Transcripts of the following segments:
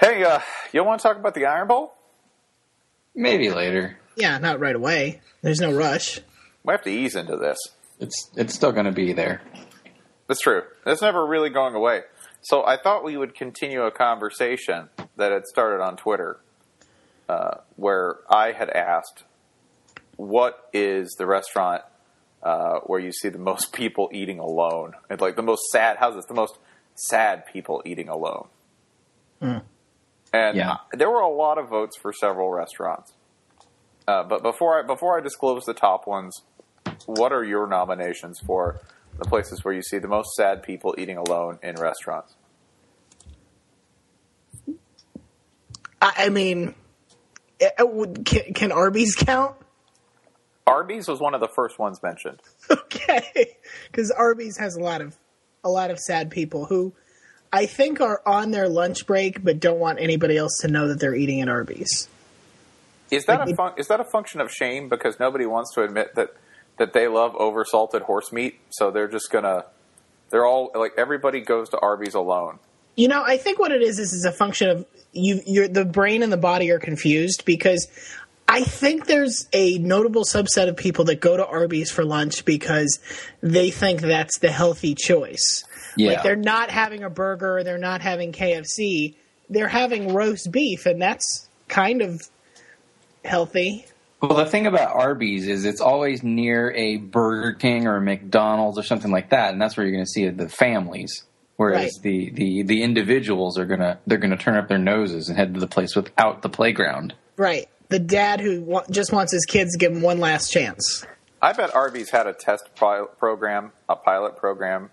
Hey, uh, you want to talk about the Iron Bowl? Maybe later. Yeah, not right away. There's no rush. We have to ease into this. It's it's still going to be there. That's true. That's never really going away. So I thought we would continue a conversation that had started on Twitter, uh, where I had asked, "What is the restaurant uh, where you see the most people eating alone? And like the most sad. How's this? The most sad people eating alone." And Yeah. there were a lot of votes for several restaurants. Uh, but before I before I disclose the top ones, what are your nominations for the places where you see the most sad people eating alone in restaurants? I, I mean, it- it would- can, can Arby's count? Arby's was one of the first ones mentioned. Okay, because Arby's has a lot of a lot of sad people who I think are on their lunch break but don't want anybody else to know that they're eating at Arby's. Is that Like a fun- is that a function of shame because nobody wants to admit that that they love oversalted horse meat, so they're just gonna they're all like everybody goes to Arby's alone. You know, I think what it is is is a function of you. Your the brain and the body are confused because I think there's a notable subset of people that go to Arby's for lunch because they think that's the healthy choice. Yeah. Like they're not having a burger, they're not having KFC, they're having roast beef, and that's kind of healthy. Well, the thing about Arby's is it's always near a Burger King or a McDonald's or something like that, and that's where you're going to see the families. Whereas Right. the, the, the individuals are gonna they're gonna turn up their noses and head to the place without the playground. Right. The dad who wa- just wants his kids to give him one last chance. I bet Arby's had a test pi- program, a pilot program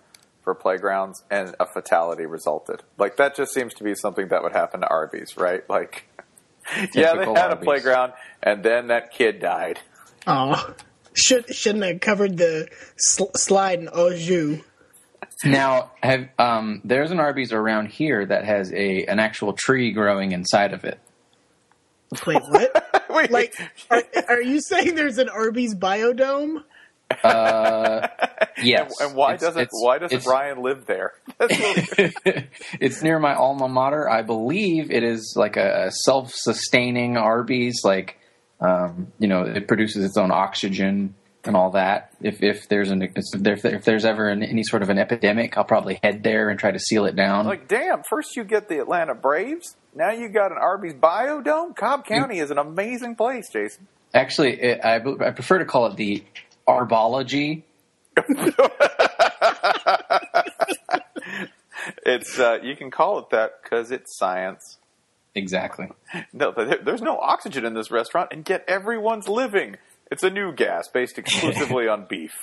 for playgrounds, and a fatality resulted. Like that just seems to be something that would happen to Arby's, right? Like, yeah, they Typical had a playground, and then that kid died. Oh, should shouldn't have covered the sl- slide in au jus. Now, have um, there's an Arby's around here that has a an actual tree growing inside of it. Wait, what? Wait, like, are, are you saying there's an Arby's biodome? Yes, and why It's- doesn't it's- why doesn't Ryan live there? It's near my alma mater. I believe it is like a self-sustaining Arby's. Like, um, you know, it produces its own oxygen and all that. If if there's an if, if there's ever an, any sort of an epidemic, I'll probably head there and try to seal it down. like, damn! First you get the Atlanta Braves, now you got an Arby's biodome. Cobb County is an amazing place, Jason. Actually, it, I I prefer to call it the Arbology. It's uh, you can call it that because it's science. Exactly. No, there's no oxygen in this restaurant, and yet everyone's living. It's a new gas based exclusively on beef.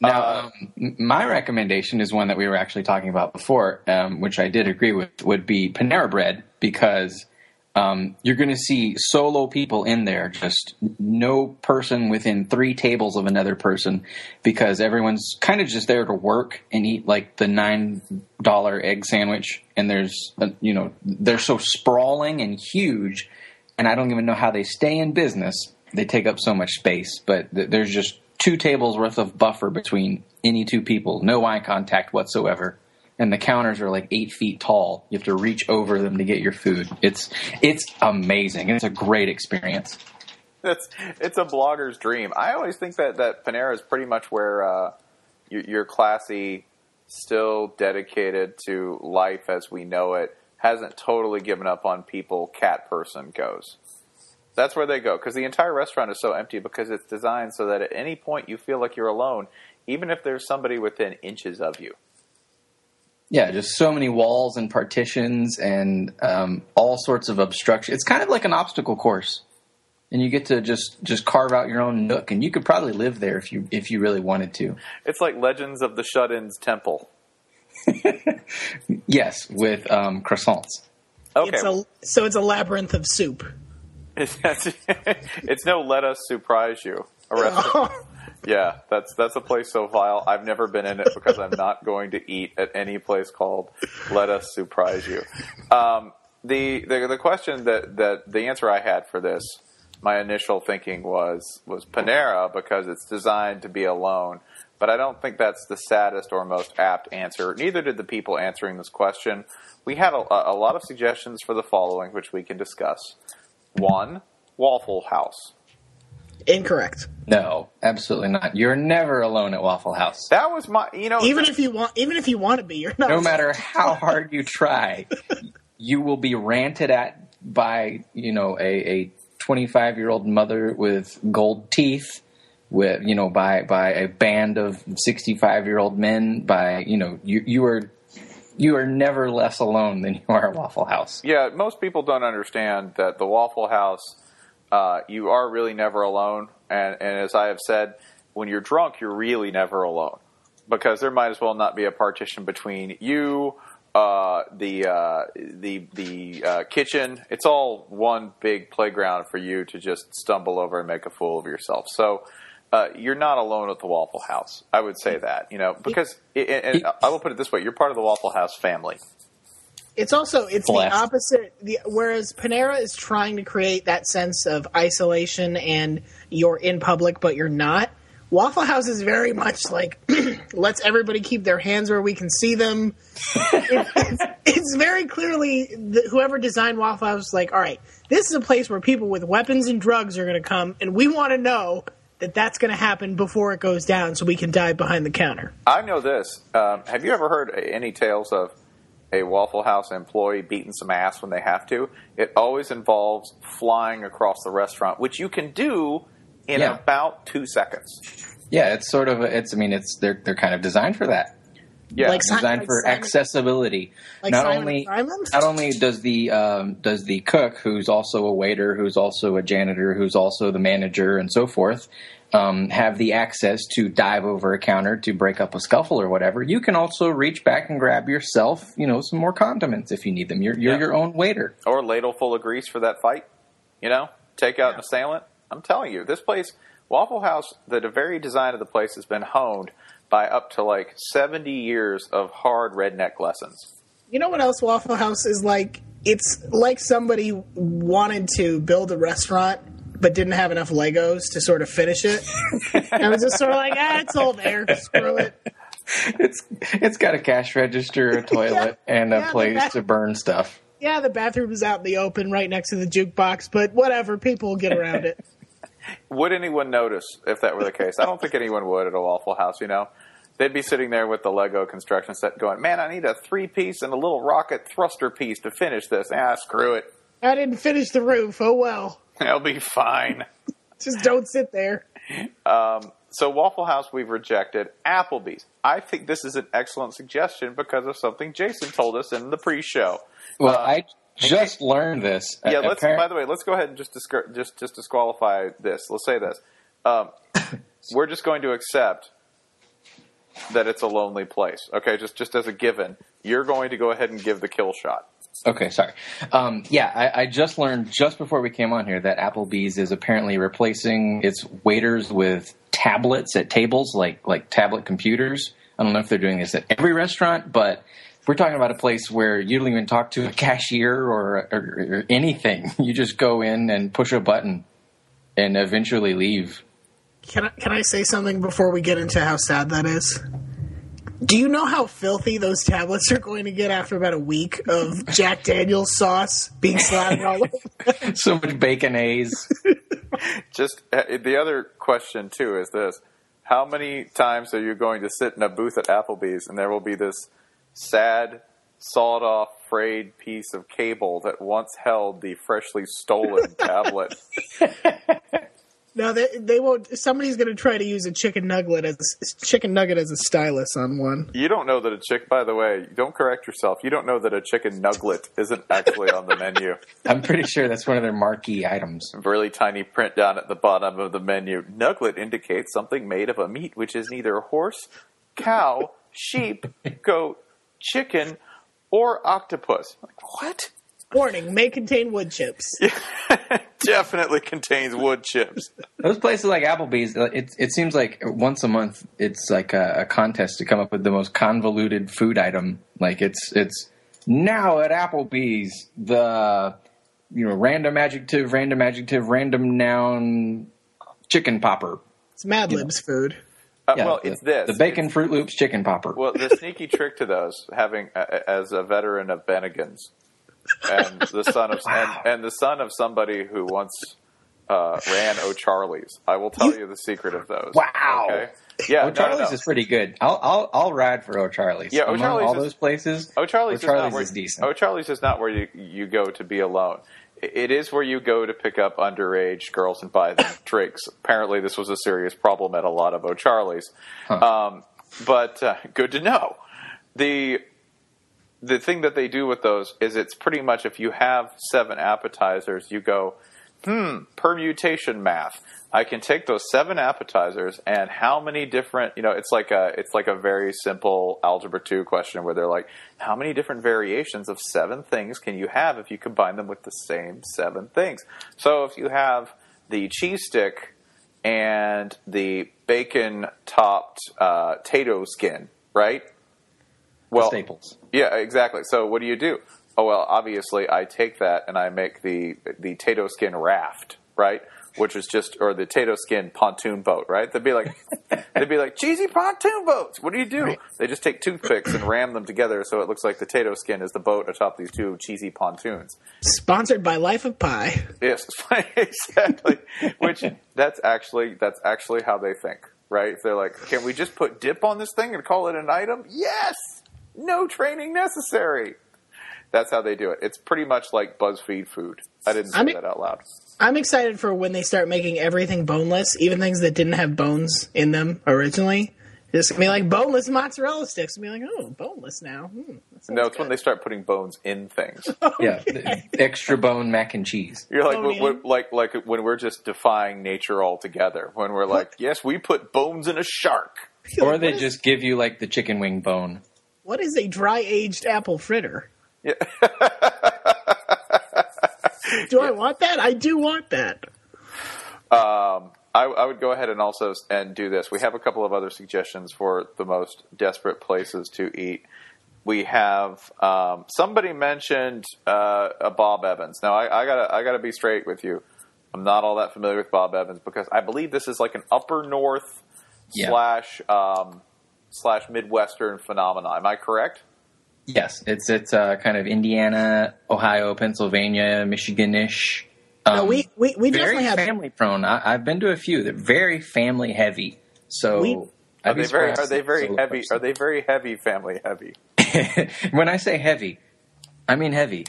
Now, Uh, um, my recommendation is one that we were actually talking about before, um, which I did agree with, would be Panera Bread because um, you're going to see solo people in there, just no person within three tables of another person, because everyone's kind of just there to work and eat like the nine dollar egg sandwich, and there's uh, you know they're so sprawling and huge, and I don't even know how they stay in business. They take up so much space, but th- there's just two tables worth of buffer between any two people, no eye contact whatsoever. And the counters are like eight feet tall. You have to reach over them to get your food. It's it's amazing. It's a great experience. It's it's a blogger's dream. I always think that that Panera is pretty much where uh, your, your classy, still dedicated to life as we know it, hasn't totally given up on people. Cat person goes. That's where they go because the entire restaurant is so empty because it's designed so that at any point you feel like you're alone, even if there's somebody within inches of you. Yeah, just so many walls and partitions and um, all sorts of obstruction. It's kind of like an obstacle course, and you get to just just carve out your own nook, and you could probably live there if you if you really wanted to. It's like Legends of the Shut-ins Temple. Yes, with um, croissants. Okay, It's a so it's a labyrinth of soup. it's, it's no let us surprise you. Yeah, that's that's a place so vile. I've never been in it because I'm not going to eat at any place called "Let Us Surprise You." Um, the, the the question that that the answer I had for this my initial thinking was was Panera because it's designed to be alone. But I don't think that's the saddest or most apt answer. Neither did the people answering this question. We had a, a lot of suggestions for the following, which we can discuss. One, Waffle House. Incorrect. No, absolutely not. You're never alone at Waffle House. That was my, you know, Even if you want, even if you want to be, you're not. No matter how hard you try, you will be ranted at by you know a, a 25 year old mother with gold teeth with you know by by a band of 65 year old men by you know you you are you are never less alone than you are at Waffle House. Yeah, most people don't understand that the Waffle House, uh, you are really never alone. And, and as I have said, when you're drunk, you're really never alone because there might as well not be a partition between you, uh, the uh, the the uh, kitchen. It's all one big playground for you to just stumble over and make a fool of yourself. So. Uh, you're not alone at the Waffle House. I would say that, you know, because and and I will put it this way: you're part of the Waffle House family. It's also it's Bless. the opposite. The, whereas Panera is trying to create that sense of isolation and you're in public but you're not. Waffle House is very much like let's everybody keep their hands where we can see them. It- it's, it's very clearly the, whoever designed Waffle House is like, all right, this is a place where people with weapons and drugs are going to come, and we want to know that that's going to happen before it goes down, so we can dive behind the counter. I know this. Um, have you ever heard any tales of a Waffle House employee beating some ass when they have to? It always involves flying across the restaurant, which you can do in Yeah. about two seconds. Yeah, it's sort of a, it's I mean it's they're they're kind of designed for that. Yeah, Like designed like for Simon- accessibility. Like not Simon only Simon? not only does the um, does the cook, who's also a waiter, who's also a janitor, who's also the manager, and so forth, um, have the access to dive over a counter to break up a scuffle or whatever. You can also reach back and grab yourself, you know, some more condiments if you need them. You're you're Yeah. your own waiter. or a ladle full of grease for that fight. You know, take out an assailant. I'm telling you, this place, Waffle House, the very design of the place has been honed by up to like 70 years of hard redneck lessons. You know what else Waffle House is like? It's like somebody wanted to build a restaurant but didn't have enough Legos to sort of finish it. I was just sort of like, ah, it's all there. Screw it. It's it's got a cash register, a toilet, and a Yeah, place back- to burn stuff. Yeah, the bathroom is out in the open right next to the jukebox, but whatever, people will get around it. Would anyone notice if that were the case? I don't think anyone would at a Waffle House, you know? They'd be sitting there with the Lego construction set going, man, I need a three piece and a little rocket thruster piece to finish this. Ah, screw it. I didn't finish the roof. Oh well. It'll be fine. Just don't sit there. So Waffle House we've rejected. Applebee's. I think this is an excellent suggestion because of something Jason told us in the pre-show. Well, Uh, I just learned this. Yeah, let's. By the way, let's go ahead and just discur- just just disqualify this. Let's say this. Um, we're just going to accept that it's a lonely place. Okay, just just as a given, you're going to go ahead and give the kill shot. Okay, sorry. Um, yeah, I, I just learned just before we came on here that Applebee's is apparently replacing its waiters with tablets at tables, like like tablet computers. I don't know if they're doing this at every restaurant, but we're talking about a place where you don't even talk to a cashier or, or, or anything. You just go in and push a button and eventually leave. Can I, can I say something before we get into how sad that is? Do you know how filthy those tablets are going to get after about a week of Jack Daniels sauce being slathered all over? So much bacon A's. Just uh, the other question too is this: How many times are you going to sit in a booth at Applebee's and there will be this sad, sawed-off, frayed piece of cable that once held the freshly stolen tablet? No, they they won't. Somebody's going to try to use a chicken nugget as a, chicken nugget as a stylus on one. You don't know that a chick. By the way, don't correct yourself. You don't know that a chicken nugget isn't actually on the menu. I'm pretty sure that's one of their marquee items. Really tiny print down at the bottom of the menu. Nugget indicates something made of a meat which is neither horse, cow, sheep, goat, chicken, or octopus. Like, what? Warning: may contain wood chips. Definitely contains wood chips. Those places like Applebee's, uh, it it seems like once a month it's like a, a contest to come up with the most convoluted food item. Like it's it's now at Applebee's the you know, random adjective, random adjective, random noun, chicken popper. It's Mad Libs food. Uh, Yeah, well, the, it's this. the bacon Froot Loops chicken popper. Well, the sneaky trick to those, having uh, as a veteran of Bennigan's, and the son of and, and the son of somebody who once uh, ran O'Charley's, I will tell you the secret of those. Wow. Okay? Yeah, no, no, O'Charley's no. is pretty good. I'll I'll I'll ride for O'Charley's. Yeah, Among O'Charley's all is- those places. O'Charley's, O'Charley's is, not where, is decent. O'Charley's is not where you, you go to be alone. It is where you go to pick up underage girls and buy them drinks. Apparently, this was a serious problem at a lot of O'Charley's. Um, but uh, good to know. The the thing that they do with those is it's pretty much if you have seven appetizers, you go, hmm, permutation math. I can take those seven appetizers and how many different, you know, it's like a it's like a very simple algebra 2 question where they're like, how many different variations of seven things can you have if you combine them with the same seven things? So if you have the cheese stick and the bacon topped uh, tato skin, right? Well, Staples. yeah, exactly. So what do you do? Oh well, obviously I take that and I make the the tato skin raft, right? Which is just or the tato skin pontoon boat, right? They'd be like they'd be like cheesy pontoon boats. What do you do? They just take toothpicks and ram them together so it looks like the tato skin is the boat atop these two cheesy pontoons. Sponsored by Life of Pie. Yes, exactly. Which that's actually that's actually how they think, right? They're like, can we just put dip on this thing and call it an item? Yes. No training necessary. That's how they do it. It's pretty much like BuzzFeed food. I didn't say I mean- that out loud. I'm excited for when they start making everything boneless, even things that didn't have bones in them originally. Just gonna be like boneless mozzarella sticks. And be like, oh, boneless now. Hmm, No, it's when they start putting bones in things. Yeah, extra bone mac and cheese. You're like, Oh, when- yeah. when- like, like when we're just defying nature altogether. When we're like, yes, we put bones in a shark. Or they just give you like the chicken wing bone. What is a dry aged apple fritter? Yeah. Do I want that? I do want that. Um, I, I would go ahead and also and do this. We have a couple of other suggestions for the most desperate places to eat. We have um, somebody mentioned uh, a Bob Evans. Now I, I gotta I gotta be straight with you. I'm not all that familiar with Bob Evans because I believe this is like an upper north Yeah. slash um, slash midwestern phenomenon. Am I correct? Yes, it's it's uh, kind of Indiana, Ohio, Pennsylvania, Michigan-ish. Um, No, we, we, we very definitely have. family prone. I, I've been to a few. They're very family heavy. So We- Are they very are they very heavy? person. Are they very heavy family heavy? when I say heavy, I mean heavy.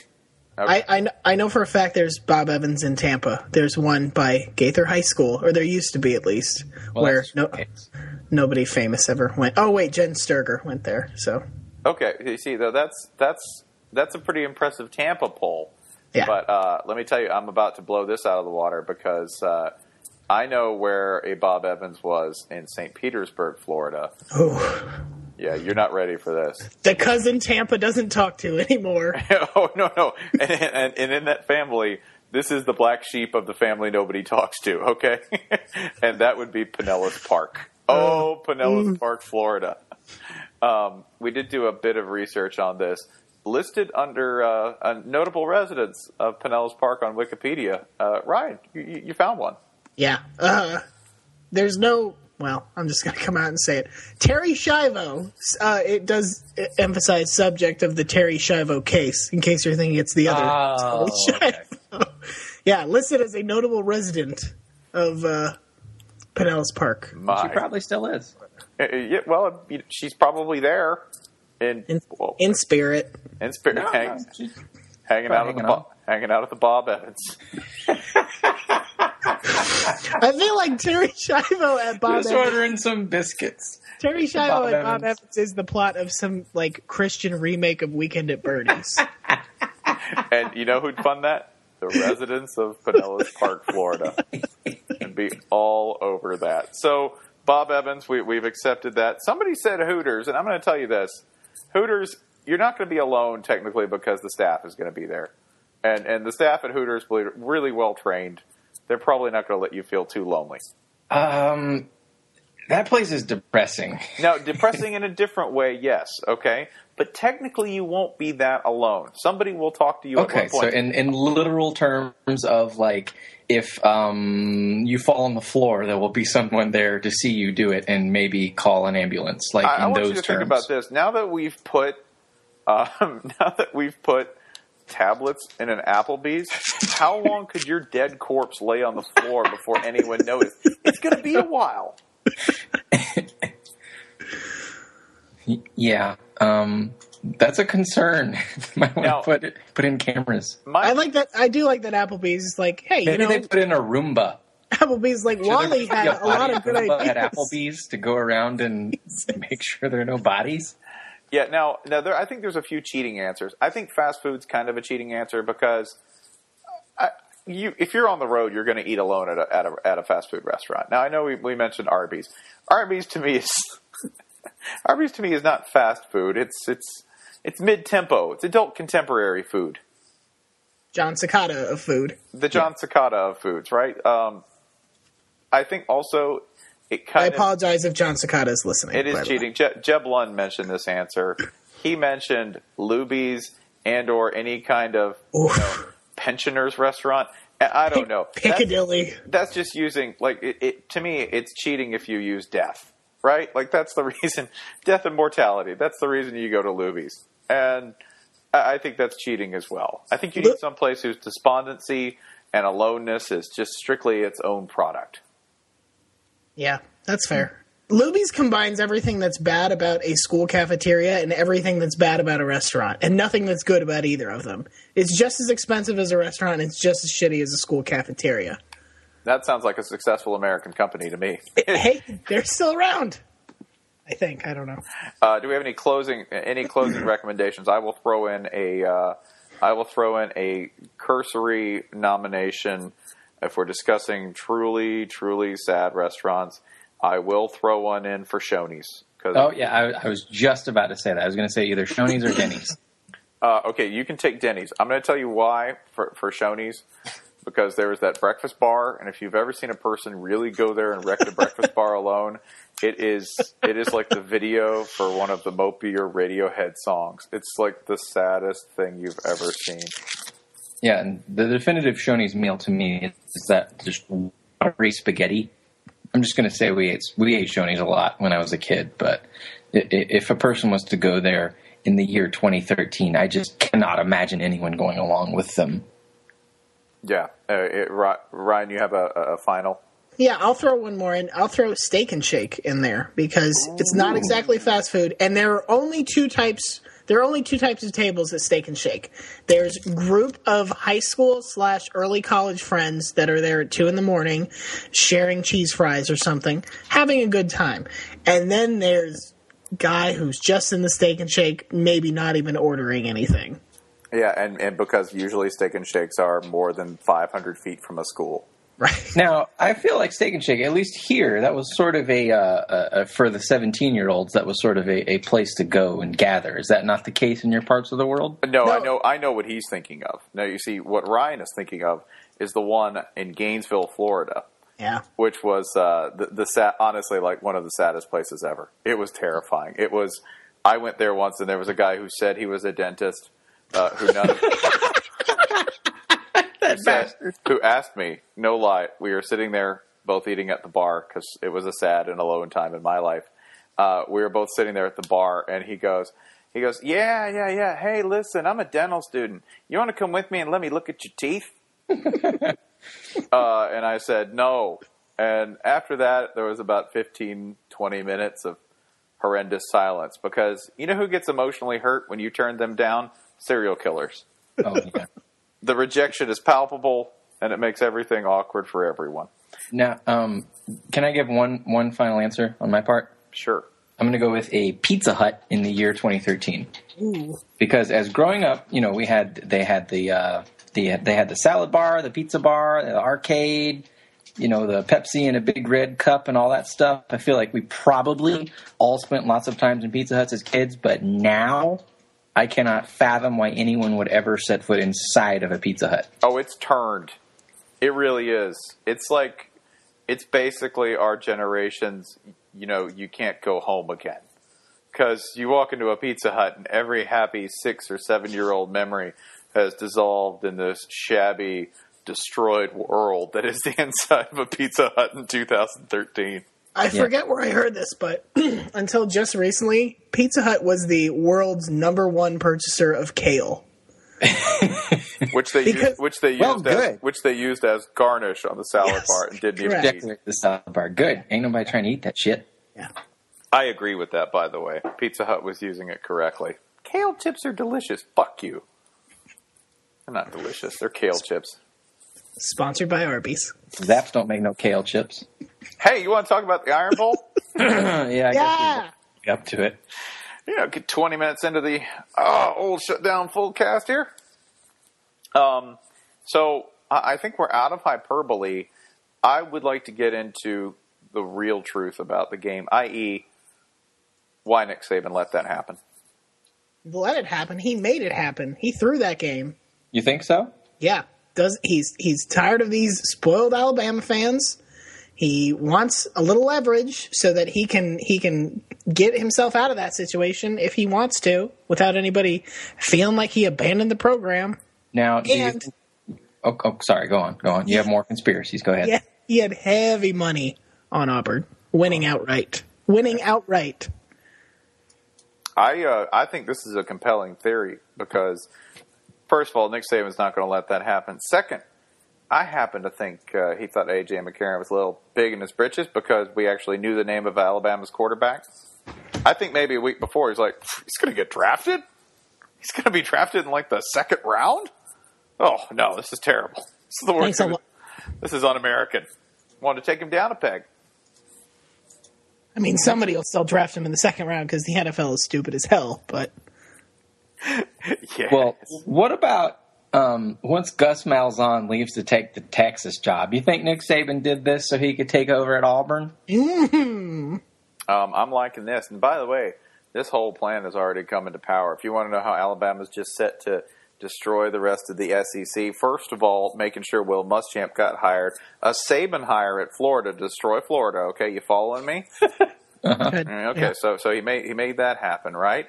I, I, I know for a fact there's Bob Evans in Tampa. There's one by Gaither High School, or there used to be at least, Well, where no, nobody famous ever went. Oh wait, Jenn Sterger went there. So Okay, you see though that's that's that's a pretty impressive Tampa poll. yeah, But uh, let me tell you, I'm about to blow this out of the water because uh, I know where a Bob Evans was in St. Petersburg, Florida. Ooh. Yeah, you're not ready for this. the cousin Tampa doesn't talk to anymore. oh no, no, and, and, and in that family, this is the black sheep of the family nobody talks to. Okay, and that would be Pinellas Park. Oh, Pinellas Park, Florida. Um, we did do a bit of research on this. Listed under uh, uh, notable residents of Pinellas Park on Wikipedia. Uh, Ryan, you, you you found one. Yeah. Uh, there's no. Well, I'm just going to come out and say it. Terri Schiavo. Uh, it does emphasize subject of the Terri Schiavo case, in case you're thinking it's the other. Oh, Terri Schiavo. yeah, listed as a notable resident of uh, Pinellas Park. My. She probably still is. Uh, uh, yeah, well, she's probably there in In, well, in spirit. in spirit, No, hang- no, hanging out at the hanging hanging out at the Bob Evans. I feel like Terri Schiavo at Bob just Evans. ordering some biscuits. Terri Schiavo Bob at Bob Evans. Evans is the plot of some like Christian remake of Weekend at Bernie's. And you know who'd fund that? The residents of Pinellas Park, Florida, and be all over that. So, Bob Evans, we, we've accepted that. Somebody said Hooters, and I'm going to tell you this: Hooters, you're not going to be alone technically because the staff is going to be there, and and the staff at Hooters, believe it, really well trained. They're probably not going to let you feel too lonely. Um, That place is depressing. Now, depressing in a different way, yes, okay? But technically, you won't be that alone. Somebody will talk to you Okay, at one so in, in literal terms of like, if um, you fall on the floor, there will be someone there to see you do it and maybe call an ambulance. Like I, I want those you to terms. think about this. Now that we've put, um, now that we've put tablets in an Applebee's, how long could your dead corpse lay on the floor before anyone noticed? It's going to be a while. Yeah, um, that's a concern. Might want Now- to put it, put in cameras. My, I like that. I do like that Applebee's is like, hey, you Maybe know, they put in a Roomba. Applebee's like Should there Wally had a lot of good Roomba ideas. at Applebee's to go around and make sure there are no bodies. Yeah, now, now there, I think there's a few cheating answers. I think fast food's kind of a cheating answer because I, you, if you're on the road, you're going to eat alone at a, at a at a fast food restaurant. Now, I know we, we mentioned Arby's. Arby's to me is Arby's to me is not fast food. It's it's it's mid tempo. It's adult contemporary food. Jon Secada of food. The Jon Secada of foods, right? Um, I think also it I of apologize if Jon Secada is listening. It is cheating. Je- Jeb Lund mentioned this answer. He mentioned Luby's and or any kind of you know, pensioners restaurant. I don't know. Piccadilly. that's just using like it, it. To me, it's cheating if you use death, right? Like that's the reason. Death and mortality. That's the reason you go to Luby's, and I, I think that's cheating as well. I think you need someplace whose despondency and aloneness is just strictly its own product. Yeah, that's fair. Luby's combines everything that's bad about a school cafeteria and everything that's bad about a restaurant, and nothing that's good about either of them. It's just as expensive as a restaurant. And it's just as shitty as a school cafeteria. That sounds like a successful American company to me. hey, they're still around. I think. I don't know. Uh, do we have any closing any closing recommendations? I will throw in a uh, I will throw in a cursory nomination if we're discussing truly truly sad restaurants. I will throw one in for Shoney's because Oh yeah, I, I was just about to say that. I was going to say either Shoney's or Denny's. uh, okay, you can take Denny's. I'm going to tell you why for for Shoney's because there was that breakfast bar, and if you've ever seen a person really go there and wreck the breakfast bar alone, it is it is like the video for one of the Mopey or Radiohead songs. It's like the saddest thing you've ever seen. Yeah, and the definitive Shoney's meal to me is that just watery spaghetti. I'm just going to say we ate we ate Shoney's a lot when I was a kid, but i- i- if a person was to go there in the year 2013, I just cannot imagine anyone going along with them. Yeah, uh, it, Ryan, you have a, a a final. Yeah, I'll throw one more in. I'll throw Steak and Shake in there because it's not exactly fast food, and there are only two types. There are only two types of tables at Steak and Shake. There's group of high school slash early college friends that are there at two in the morning, sharing cheese fries or something, having a good time, and then there's guy who's just in the Steak and Shake, maybe not even ordering anything. Yeah, and, and because usually steak and shakes are more than 500 feet from a school. Right. Now, I feel like Steak and Shake, at least here, that was sort of a, uh, a, a for the 17 year olds, that was sort of a, a place to go and gather. Is that not the case in your parts of the world? No, I know I know what he's thinking of. Now you see what Ryan is thinking of is the one in Gainesville, Florida, Yeah. which was uh, the the sad, honestly like one of the saddest places ever. It was terrifying. It was. I went there once, and there was a guy who said he was a dentist. Uh, who none, That said- who asked me, no lie, we were sitting there both eating at the bar because it was a sad and alone time in my life. Uh, we were both sitting there at the bar, and he goes, he goes, yeah, yeah, yeah. Hey, listen, I'm a dental student. You want to come with me and let me look at your teeth? uh, and I said no. And after that, there was about 15, 20 minutes of horrendous silence because you know who gets emotionally hurt when you turn them down? Serial killers Oh, yeah. The rejection is palpable and it makes everything awkward for everyone. Now, um, can I give one one final answer on my part? Sure. I'm going to go with a Pizza Hut in the year 2013 Ooh. because as growing up, you know, we had they had the uh, the they had the salad bar, the pizza bar, the arcade, you know, the Pepsi in a big red cup and all that stuff. I feel like we probably all spent lots of times in Pizza Huts as kids, but now I cannot fathom why anyone would ever set foot inside of a Pizza Hut. Oh, it's turned. It really is. It's like it's basically our generation's you know you can't go home again because you walk into a Pizza Hut and every happy six or seven year old memory has dissolved in this shabby, destroyed world that is the inside of a Pizza Hut in 2013. I forget where I heard this, but until just recently, Pizza Hut was the world's number one purchaser of kale. which they Because- used, which they used Well, as, which they used as garnish on the salad Yes, part and didn't correct. even eat. The salad bar. Good. Ain't nobody trying to eat that shit. Yeah. I agree with that, by the way. Pizza Hut was using it correctly. Kale chips are delicious. Fuck you. They're not delicious. They're kale chips. Sponsored by Arby's. Zaps don't make no kale chips. Hey, you want to talk about the Iron Bowl? yeah, I Yeah. guess up to it. you know, get 20 minutes into the oh, old Shutdown Fullcast here. Um, so I I think we're out of hyperbole. I would like to get into the real truth about the game, i.e., why Nick Saban let that happen. Let it happen. He made it happen. He threw that game. You think so? Yeah. Does he's he's tired of these spoiled Alabama fans. He wants a little leverage so that he can he can get himself out of that situation if he wants to without anybody feeling like he abandoned the program. Now, do you And- think- oh, oh, sorry. Go on. Go on. You have more conspiracies. Go ahead. Yeah, he had heavy money on Auburn, winning outright. Winning outright. I uh, I think this is a compelling theory because, first of all, Nick Saban's not going to let that happen. Second, I happen to think uh, he thought AJ McCarron was a little big in his britches because we actually knew the name of Alabama's quarterback. I think maybe a week before he's like, he's going to get drafted. He's going to be drafted in like the second round. Oh no, this is terrible. This is the worst. Thanks a. This is un-American. Wanted to take him down a peg. I mean, somebody will still draft him in the second round because the NFL is stupid as hell. But Yeah. Well, what about um, once Gus Malzahn leaves to take the Texas job? You think Nick Saban did this so he could take over at Auburn? Um, I'm liking this. And by the way, this whole plan has already come into power. If you want to know how Alabama's just set to destroy the rest of the SEC, first of all, making sure Will Muschamp got hired, a Saban hire at Florida to destroy Florida. Okay, you following me? good. Okay, Yeah. so so he made he made that happen, right?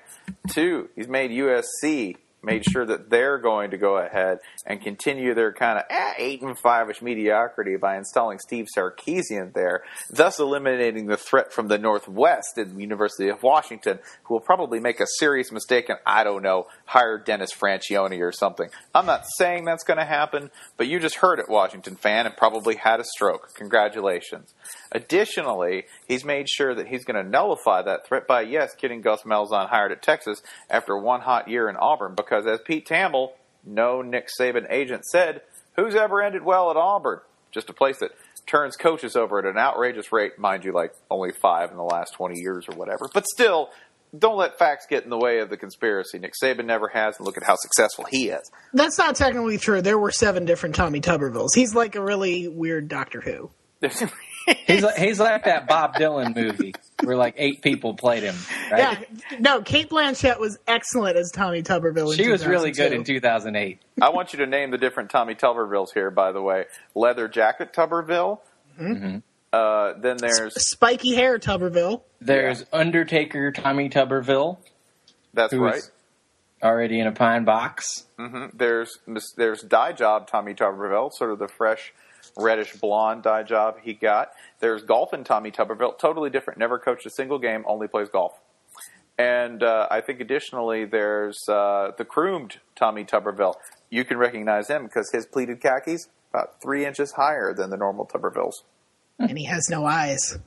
Two, he's made USC made sure that they're going to go ahead and continue their kind of eh, eight and five ish mediocrity by installing Steve Sarkisian there, thus eliminating the threat from the Northwest in the University of Washington, who will probably make a serious mistake and I don't know hire Dennis Franchione or something. I'm not saying that's going to happen, but you just heard it, Washington fan, and probably had a stroke. Congratulations. Additionally, he's made sure that he's going to nullify that threat by, yes, getting Gus Malzahn hired at Texas after one hot year in Auburn, because as Pete Tamble, no Nick Saban agent, said, who's ever ended well at Auburn? Just a place that turns coaches over at an outrageous rate, mind you, like only five in the last 20 years or whatever. But still, don't let facts get in the way of the conspiracy. Nick Saban never has, and look at how successful he is. That's not technically true. There were seven different Tommy Tubervilles. He's like a really weird Doctor Who. He's like, he's like that Bob Dylan movie where like eight people played him. Right? Yeah, no, Cate Blanchett was excellent as Tommy Tuberville. in She was really good in 2008. I want you to name the different Tommy Tubervilles here, by the way. Leather Jacket Tuberville. Uh, then there's Spiky hair Tuberville. There's Undertaker Tommy Tuberville, that's right. already in a pine box. hmm There's there's dye job Tommy Tuberville, sort of the fresh reddish blonde dye job he got. There's golf golfing Tommy Tuberville, totally different. Never coached a single game, only plays golf. And uh, I think additionally there's uh, the groomed Tommy Tuberville. You can recognize him because his pleated khakis about three inches higher than the normal Tubervilles. and he has no eyes.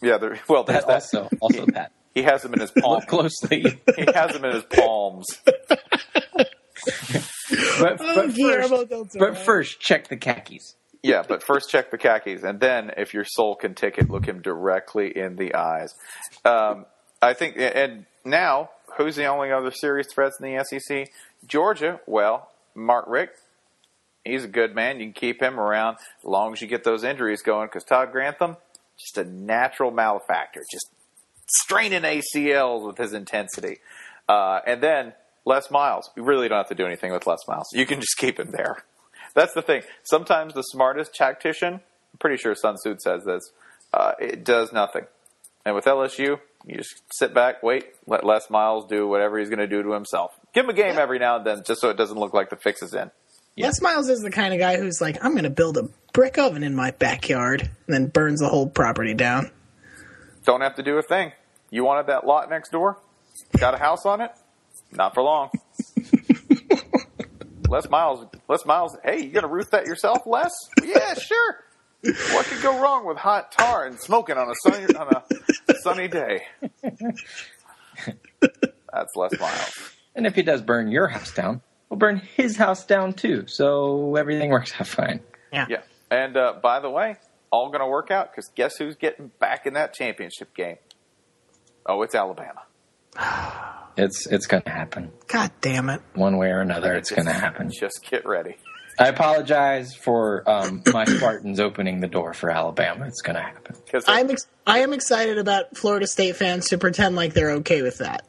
Yeah, well, there's That that. also, also that. He has them in his palm. Look closely. he has them in his palms. But, Oh, but, first, but first, check the khakis. Yeah, but first check the khakis, and then if your soul can take it, look him directly in the eyes. Um, I think, and now who's the only other serious threats in the SEC? Georgia. Well, Mark Richt. He's a good man. You can keep him around as long as you get those injuries going. Because Todd Grantham, just a natural malefactor, just straining ACLs with his intensity. Uh, and then Les Miles. We really don't have to do anything with Les Miles. You can just keep him there. That's the thing. Sometimes the smartest tactician, I'm pretty sure Sun Tzu says this, uh, it does nothing. And with LSU, you just sit back, wait, let Les Miles do whatever he's going to do to himself. Give him a game every now and then, just so it doesn't look like the fix is in. Les Miles is the kind of guy who's like, I'm going to build a brick oven in my backyard, and then burns the whole property down. Don't have to do a thing. You wanted that lot next door? Got a house on it? Not for long. Les Miles, Les Miles, hey, you gonna roof that yourself, Les? Yeah, sure. What could go wrong with hot tar and smoking on a sunny on a sunny day? That's Les Miles. And if he does burn your house down, we'll burn his house down too. So everything works out fine. Yeah. Yeah. And uh, by the way, all gonna work out because guess who's getting back in that championship game? Oh, it's Alabama. It's it's going to happen God damn it. one way or another. It's going to happen. Just get ready. I apologize for um, my Spartans opening the door for Alabama. It's going to happen. Because I'm ex- I am excited about Florida State fans to pretend like they're okay with that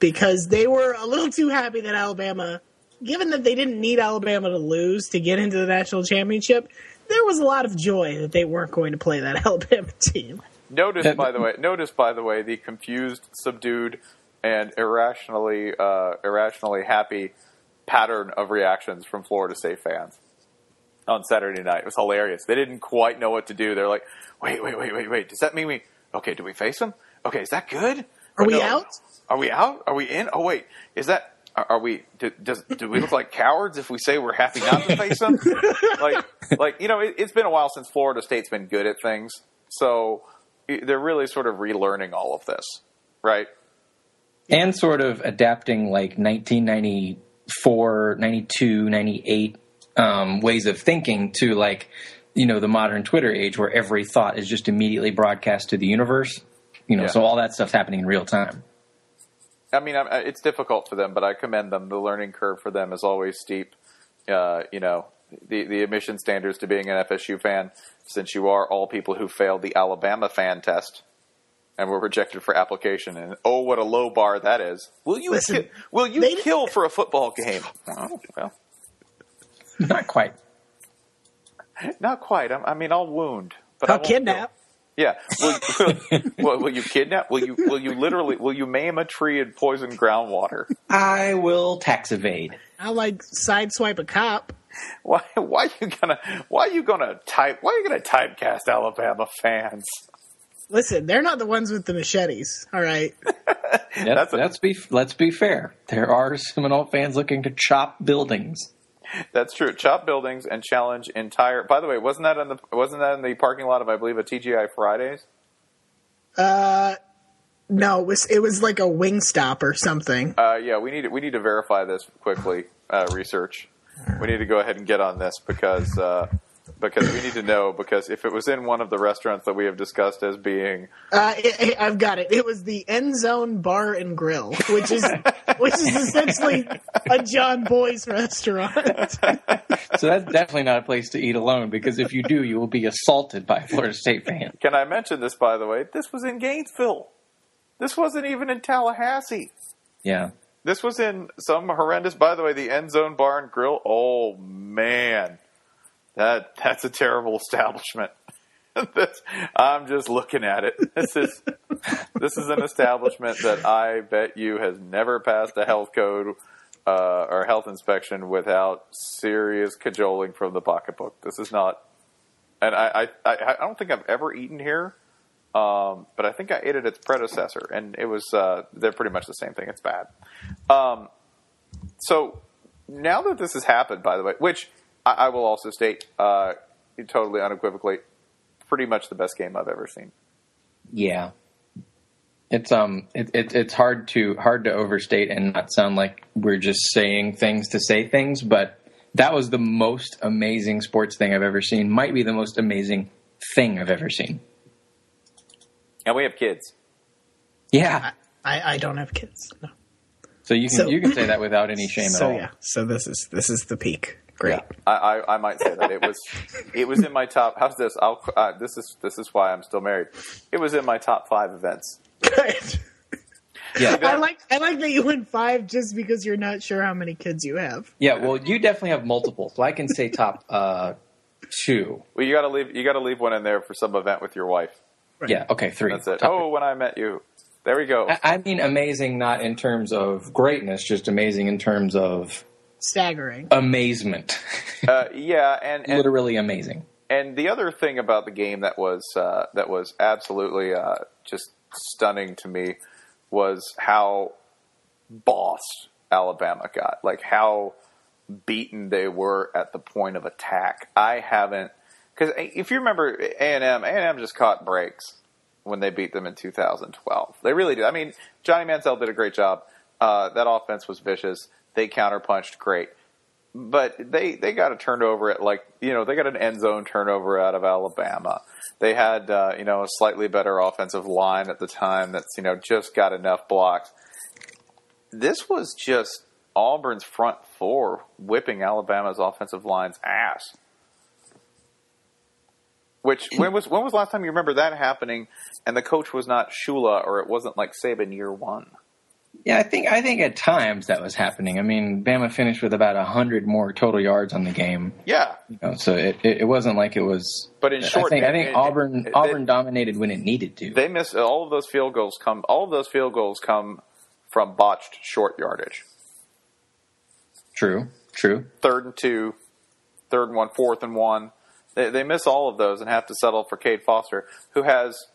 because they were a little too happy that Alabama, given that they didn't need Alabama to lose to get into the national championship, there was a lot of joy that they weren't going to play that Alabama team. Notice, by the way, notice by the way, the confused, subdued, and irrationally, uh, irrationally happy pattern of reactions from Florida State fans on Saturday night. It was hilarious. They didn't quite know what to do. They're like, "Wait, wait, wait, wait, wait. Does that mean we? Okay, do we face them? Okay, is that good? Are we no? out? Are we out? Are we in? Oh wait, is that? Are, are we? Do, does do we look like cowards if we say we're happy not to face them? like, like you know, it, it's been a while since Florida State's been good at things, so they're really sort of relearning all of this, right? And sort of adapting like 1994, 92, 98 um, ways of thinking to like, you know, the modern Twitter age where every thought is just immediately broadcast to the universe. You know, Yeah. so all that stuff's happening in real time. I mean, it's difficult for them, but I commend them. The learning curve for them is always steep. Uh, you know, the the admission standards to being an FSU fan, since you are all people who failed the Alabama fan test and were rejected for application. And oh, what a low bar that is! Will you Listen, ki- will you kill for a football game? Oh, well, Not quite. not quite. I, I mean, I'll wound, but I I'll won't kidnap. kill. Yeah. Will, will, will, will you kidnap? Will you will you literally will you maim a tree and poison groundwater? I will tax evade. I'll like sideswipe a cop. Why? Why are you gonna? Why are you gonna type? Why are you gonna typecast Alabama fans? Listen, they're not the ones with the machetes. All right. Let's, That's a- let's be let's be fair. There are Seminole fans looking to chop buildings. That's true. Chop buildings and challenge entire. By the way, wasn't that in the wasn't that in the parking lot of I believe a TGI Fridays? Uh, no, it was it was like a wing stop or something. Uh, yeah, we need we need to verify this quickly. Uh, research. We need to go ahead and get on this because uh, because we need to know because if it was in one of the restaurants that we have discussed as being Uh, it, it- I've got it. It was the End Zone Bar and Grill, which is which is essentially a John Boy's restaurant. So that's definitely not a place to eat alone because if you do, you will be assaulted by a Florida State fan. Can I mention this, by the way? This was in Gainesville. This wasn't even in Tallahassee. Yeah. This was in some horrendous. By the way, the End Zone Bar and Grill. Oh man, that that's a terrible establishment. this, I'm just looking at it. This is this is an establishment that I bet you has never passed a health code uh, or health inspection without serious cajoling from the pocketbook. This is not. And I, I, I I don't think I've ever eaten here. Um, but I think I ate at its predecessor, and it was uh, they're pretty much the same thing. It's bad. Um, so now that this has happened, by the way, which I, I will also state uh, totally unequivocally, pretty much the best game I've ever seen. Yeah. It's um it, it it's hard to hard to overstate and not sound like we're just saying things to say things, but that was the most amazing sports thing I've ever seen. Might be the most amazing thing I've ever seen. And we have kids. Yeah. I, I don't have kids. No. So you can So- you can say that without any shame so at all. yeah, so this is this is the peak. Great. I, I, I might say that it was it was in my top. How's this? I'll, uh, this is this is why I'm still married. It was in my top five events. Good. Yeah. I like I like that you went five just because you're not sure how many kids you have. Yeah, well you definitely have multiple. So I can say top uh two. Well, you got to leave you got to leave one in there for some event with your wife. Yeah, okay, three. That's it. Top Oh, when I met you. There we go. I I mean, amazing not in terms of greatness, just amazing in terms of Staggering. amazement. Uh, yeah, and, and Literally amazing. and the other thing about the game that was uh, that was absolutely uh, just stunning to me was how bossed Alabama got. Like how beaten they were at the point of attack. I haven't because if you remember A and M, A and M just caught breaks when they beat them in 2012. They really did. I mean, Johnny Manziel did a great job. Uh, that offense was vicious. They counterpunched great but they they got a turnover at like you know they got an end zone turnover out of Alabama. They had uh, you know a slightly better offensive line at the time that's you know just got enough blocks. This was just Auburn's front four whipping Alabama's offensive line's ass. Which when was when was the last time you remember that happening? And the coach was not Shula or it wasn't like Saban year one. Yeah, I think I think at times that was happening. I mean, Bama finished with about hundred more total yards on the game. Yeah, You know, so it, it, it wasn't like it was. But in short- I think, I think it- Auburn it- Auburn dominated when it needed to. they miss all of those field goals come all of those field goals come from botched short yardage. true, true. Third and two, third and one, fourth and one. They, they miss all of those and have to settle for Cade Foster, who has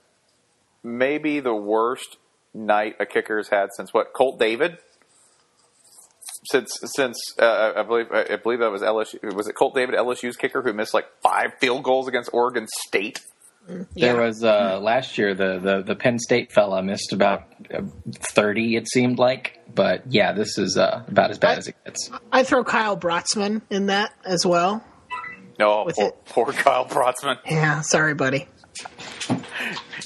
maybe the worst night a kicker has had since what Colt David. Since since uh, I believe I believe that was LSU was it Colt David LSU's kicker who missed like five field goals against Oregon State. There Yeah. was uh, last year the, the the Penn State fella missed about uh, thirty. It seemed like, but yeah, this is uh, about as bad I- as it gets. I throw Kyle Brotzman in that as well. No, With poor, poor Kyle Brotzman. Yeah, sorry, buddy.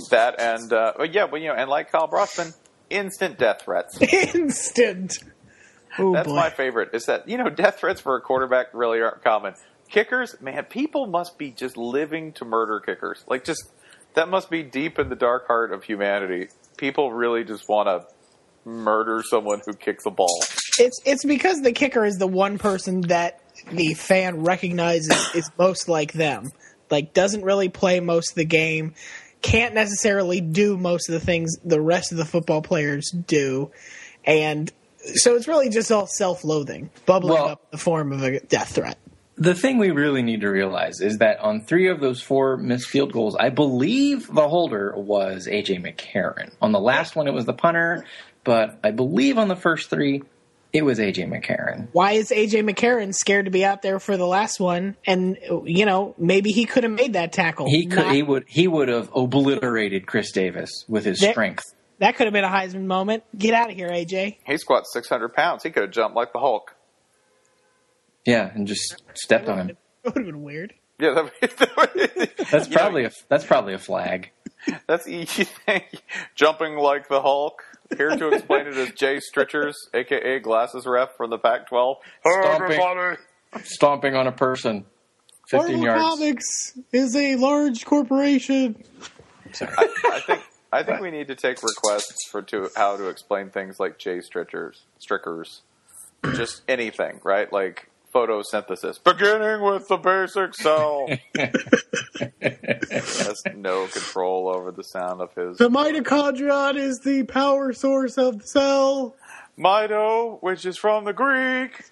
That and uh, yeah, but you know, and like Kyle Brotzman, instant death threats. Instant. Oh That's boy. my favorite. Is that you know death threats for a quarterback really aren't common. Kickers, man, people must be just living to murder kickers. Like just that must be deep in the dark heart of humanity. People really just want to murder someone who kicks a ball. It's it's because the kicker is the one person that the fan recognizes is most like them. Like doesn't really play most of the game, can't necessarily do most of the things the rest of the football players do, and so it's really just all self-loathing, bubbling Well- up in the form of a death threat. The thing we really need to realize is that on three of those four missed field goals, I believe the holder was AJ McCarron. On the last one, it was the punter, but I believe on the first three, it was AJ McCarron. Why is AJ McCarron scared to be out there for the last one? And you know maybe he could have made that tackle. He could, Not- he would, he would have obliterated Chris Davis with his There- strength. that could have been a Heisman moment. Get out of here, AJ. He squats six hundred pounds. He could have jumped like the Hulk. Yeah, and just stepped on him. That would have been weird. Yeah, that, That's you know, probably a that's probably a flag. That's easy thing. Jumping like the Hulk. Here to explain it is Jay Stricherz, aka Glasses Ref from the Pac-12. Stomping. Stomping on a person, fifteen Marvel yards. Comics is a large corporation. I think I think we need to take requests for to how to explain things like Jay Stricherz, Strickers, just anything, right? Like photosynthesis, beginning with the basic cell. Has no control over the sound of his The mitochondrion is the power source of the cell. mito, which is from the Greek.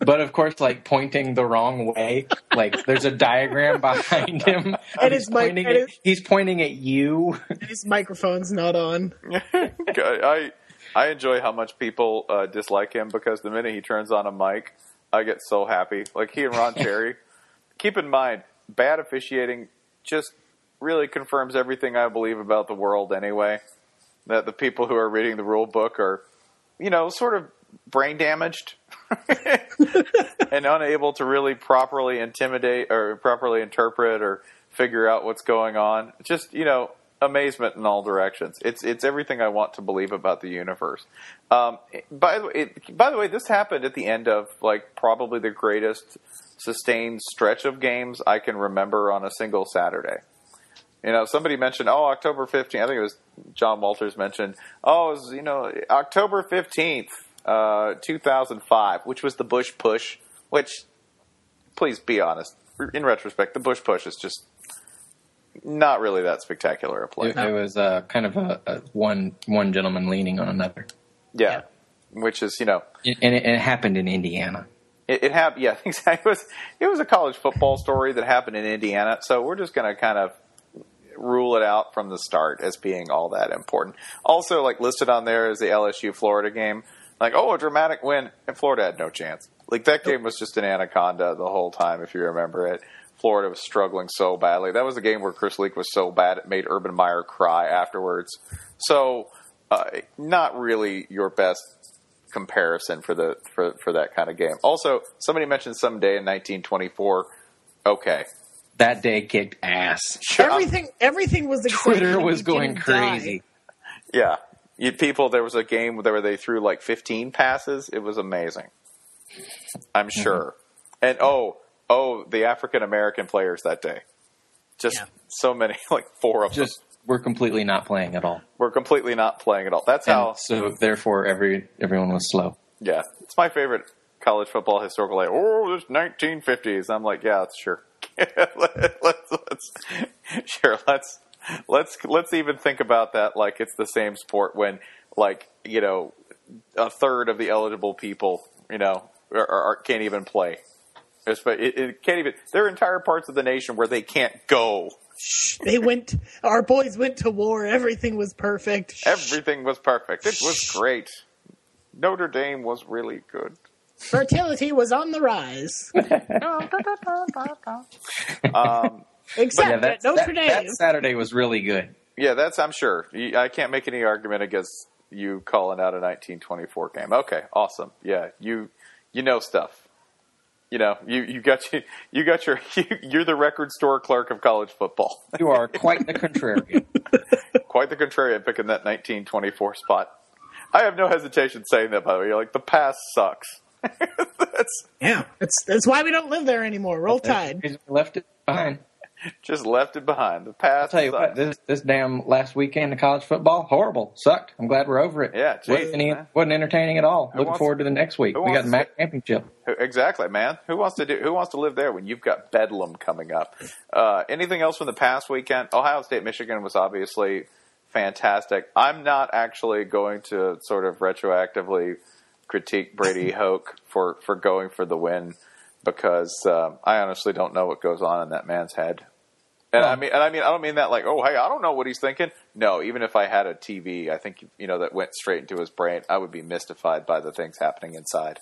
But of course, like pointing the wrong way. Like there's a diagram behind him. And he's it's my- pointing. and at, it's- he's pointing at you. His microphone's not on. I I enjoy how much people uh, dislike him because the minute he turns on a mic, I get so happy. Like he and Ron Cherry. Keep in mind, bad officiating just really confirms everything I believe about the world. Anyway, that the people who are reading the rule book are, you know, sort of brain damaged and unable to really properly intimidate or properly interpret or figure out what's going on. Just you know, amazement in all directions. It's it's everything I want to believe about the universe. Um, by the way, it, by the way, this happened at the end of like probably the greatest sustained stretch of games I can remember on a single Saturday. You know, somebody mentioned, oh, October 15th. I think it was John Walters mentioned, oh, was, you know, October 15th, uh, 2005, which was the Bush push, which, please be honest, in retrospect, the Bush push is just not really that spectacular a play. It, it was uh, kind of a, a one one gentleman leaning on another, yeah. which is you know and it, and it happened in Indiana. it, it happened. Yeah, exactly. It was it was a college football story that happened in Indiana. So we're just going to kind of rule it out from the start as being all that important. Also, like listed on there is the LSU Florida game. Like, oh, a dramatic win, and Florida had no chance. Like that game was just an anaconda the whole time, if you remember it. Florida was struggling so badly. That was a game where Chris Leak was so bad it made Urban Meyer cry afterwards. So, uh, not really your best comparison for the for for that kind of game. Also, somebody mentioned someday in 1924. Okay, That day kicked ass. Everything, everything was. Twitter was going didn't die. crazy. yeah, you people. There was a game where they threw like 15 passes. It was amazing. I'm sure. And oh, oh, the African American players that day. Just Yeah. so many, like four of them. Just we're completely not playing at all. We're completely not playing at all. That's And how. so therefore, every everyone was slow. Yeah, it's my favorite college football historical. Like, oh, this 1950s. I'm like, yeah, sure. let's, let's, sure. Let's let's let's even think about that like it's the same sport when like you know a third of the eligible people you know are, are, can't even play. It's, but it, it can't even. There are entire parts of the nation where they can't go. They went. Our boys went to war. Everything was perfect. Everything was perfect. It was great. Notre Dame was really good. Fertility was on the rise. Um, Except Yeah, at that, Notre that, Dame. that Saturday was really good. Yeah, that's I'm sure. I can't make any argument against you calling out a 1924 game. Okay, awesome. Yeah, you you know stuff. You know, you, you got you, you got your you, you're the record store clerk of college football. You are quite the contrarian. Quite the contrarian picking that 1924 spot. I have no hesitation saying that by the way. You're like the past sucks. that's yeah, that's that's why we don't live there anymore. Roll Tide. We left it behind. just left it behind. The past. I'll tell you what, this this damn last weekend of college football, horrible, sucked. I'm glad we're over it. Yeah, geez, wasn't, any, wasn't entertaining at all. Looking wants- forward to the next week. We got the MAC championship. Who- Exactly, man. Who wants to do? Who wants to live there when you've got Bedlam coming up? Uh, anything else from the past weekend? Ohio State, Michigan was obviously fantastic. I'm not actually going to sort of retroactively critique Brady Hoke for for going for the win because um, I honestly don't know what goes on in that man's head. And I mean, and I mean, I don't mean that like, oh, hey, I don't know what he's thinking. No, even if I had a TV, I think you know that went straight into his brain, I would be mystified by the things happening inside.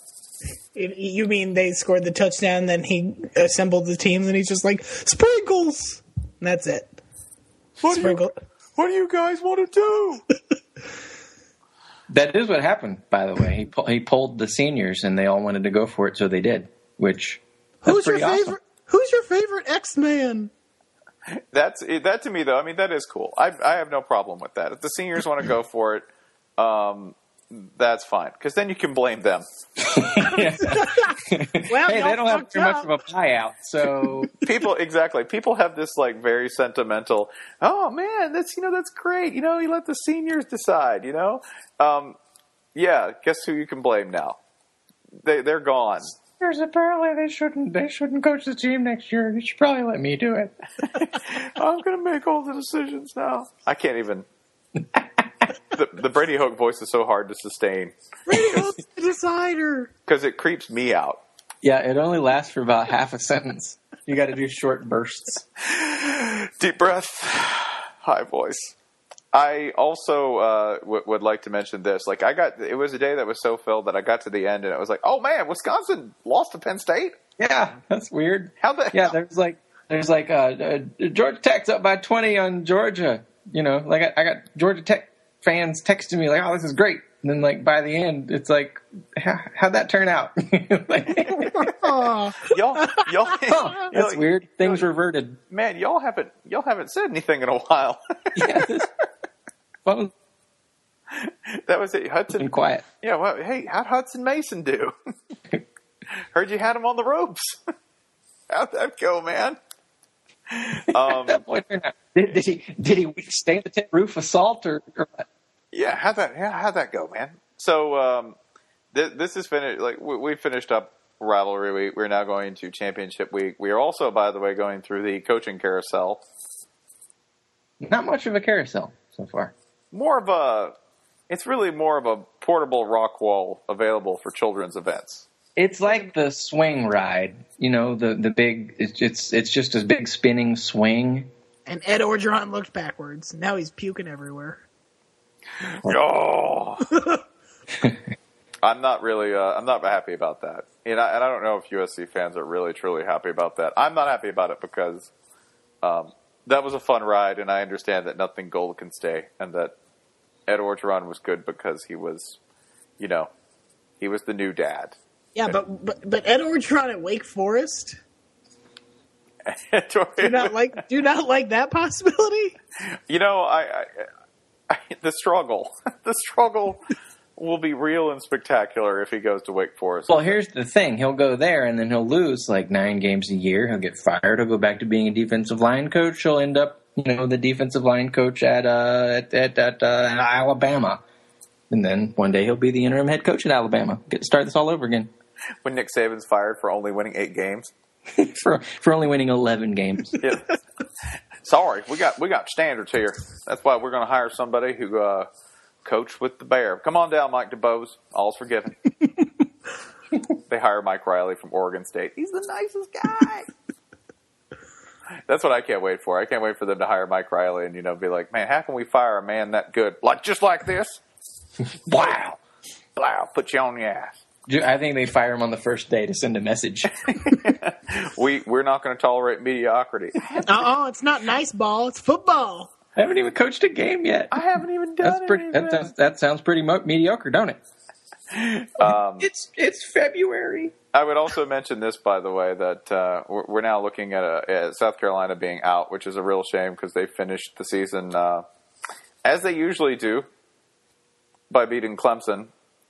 You mean they scored the touchdown, then he assembled the team, and he's just like sprinkles. And that's it. What do you- Sprinkle. What do you guys want to do? That is what happened, by the way. He pu- he pulled the seniors, and they all wanted to go for it, so they did. Which Who's your pretty awesome. favorite? Who's your favorite X Man? That's that to me though. I mean, that is cool. I I have no problem with that. If the seniors want to go for it, um, that's fine because then you can blame them. Well, Hey, they don't have fucked too much of a buyout, so People exactly. People have this like very sentimental. Oh man, that's you know that's great. You know, you let the seniors decide. You know, um, yeah. Guess who you can blame now? They they're gone. There's apparently they shouldn't they shouldn't coach the team next year. You should probably let me do it. I'm going to make all the decisions now. I can't even. the, the Brady Hoke voice is so hard to sustain Brady Hoke's the decider. because it creeps me out. Yeah, it only lasts for about half a sentence. You got to do short bursts. Deep breath, high voice. I also uh, w- would like to mention this. Like, I got it was a day that was so filled that I got to the end and it was like, oh man, Wisconsin lost to Penn State. Yeah, that's weird. How the Yeah, hell? there's like there's like uh, uh, Georgia Tech's up by 20 on Georgia. You know, like I, I got Georgia Tech fans texting me like, "Oh, this is great." And then like by the end, it's like, how, how'd that turn out? like, y'all, y'all, that's y'all- weird. Things reverted. Man, y'all haven't y'all haven't said anything in a while. Yeah, this phone's that was it. Hutson quiet. Yeah, well, hey, how'd Hutson Mason do? Heard you had him on the ropes. How'd that go, man? Um, Boy, Did, did he did he stay in the tin roof assault or, or what? yeah, how'd that yeah, how'd that go, man? So um, th- this is finished. Like we, we finished up rivalry week. We're now going to championship week. We are also, by the way, going through the coaching carousel. not much of a carousel so far. More of a, it's really more of a portable rock wall available for children's events. It's like the swing ride, you know, the the big. It's it's, it's just a big spinning swing. And Ed Orgeron looked backwards. Now he's puking everywhere. Oh. I'm not really. Uh, I'm not happy about that, and I, and I don't know if USC fans are really truly happy about that. I'm not happy about it because um, that was a fun ride, and I understand that nothing gold can stay, and that Ed Orgeron was good because he was, you know, he was the new dad. Yeah, but but, but Ed Orgeron at Wake Forest. Do not like do not like that possibility. You know, I, I, I the struggle, the struggle will be real and spectacular if he goes to Wake Forest. Well, here's the thing: he'll go there, and then he'll lose like nine games a year. He'll get fired. He'll go back to being a defensive line coach. He'll end up, you know, the defensive line coach at uh, at at, at, uh, at Alabama, and then one day he'll be the interim head coach at Alabama. Get to start this all over again when Nick Saban's fired for only winning eight games. for for only winning eleven games. Yeah. Sorry, we got we got standards here. That's why we're going to hire somebody who uh, coached with the Bear. Come on down, Mike DuBose. All's forgiven. they hire Mike Riley from Oregon State. He's the nicest guy. That's what I can't wait for. I can't wait for them to hire Mike Riley and you know be like, man, how can we fire a man that good? Like just like this. wow, wow, put you on your ass. I think they fire him on the first day to send a message. we we're not going to tolerate mediocrity. Oh, it's not nice ball. It's football. I haven't even coached a game yet. I haven't even done That's pretty. anything. That, that sounds pretty mo- mediocre, don't it? Um, It's it's February. I would also mention this, by the way, that uh, we're, now looking at, a, at South Carolina being out, which is a real shame because they finished the season uh, as they usually do by beating Clemson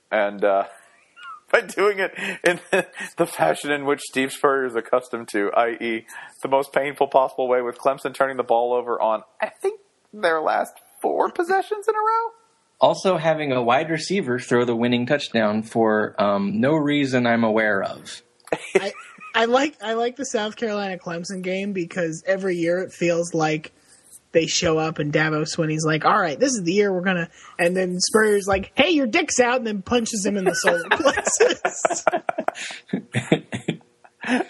and uh, by doing it in the fashion in which Steve Spurrier is accustomed to, i.e., the most painful possible way, with Clemson turning the ball over on, I think, their last four possessions in a row. Also, having a wide receiver throw the winning touchdown for um, no reason I'm aware of. I, I like I like the South Carolina Clemson game because every year it feels like they show up and Dabo Swinney's like, "All right, this is the year we're gonna," and then Spurrier's like, "Hey, your dick's out," and then punches him in the solar plexus.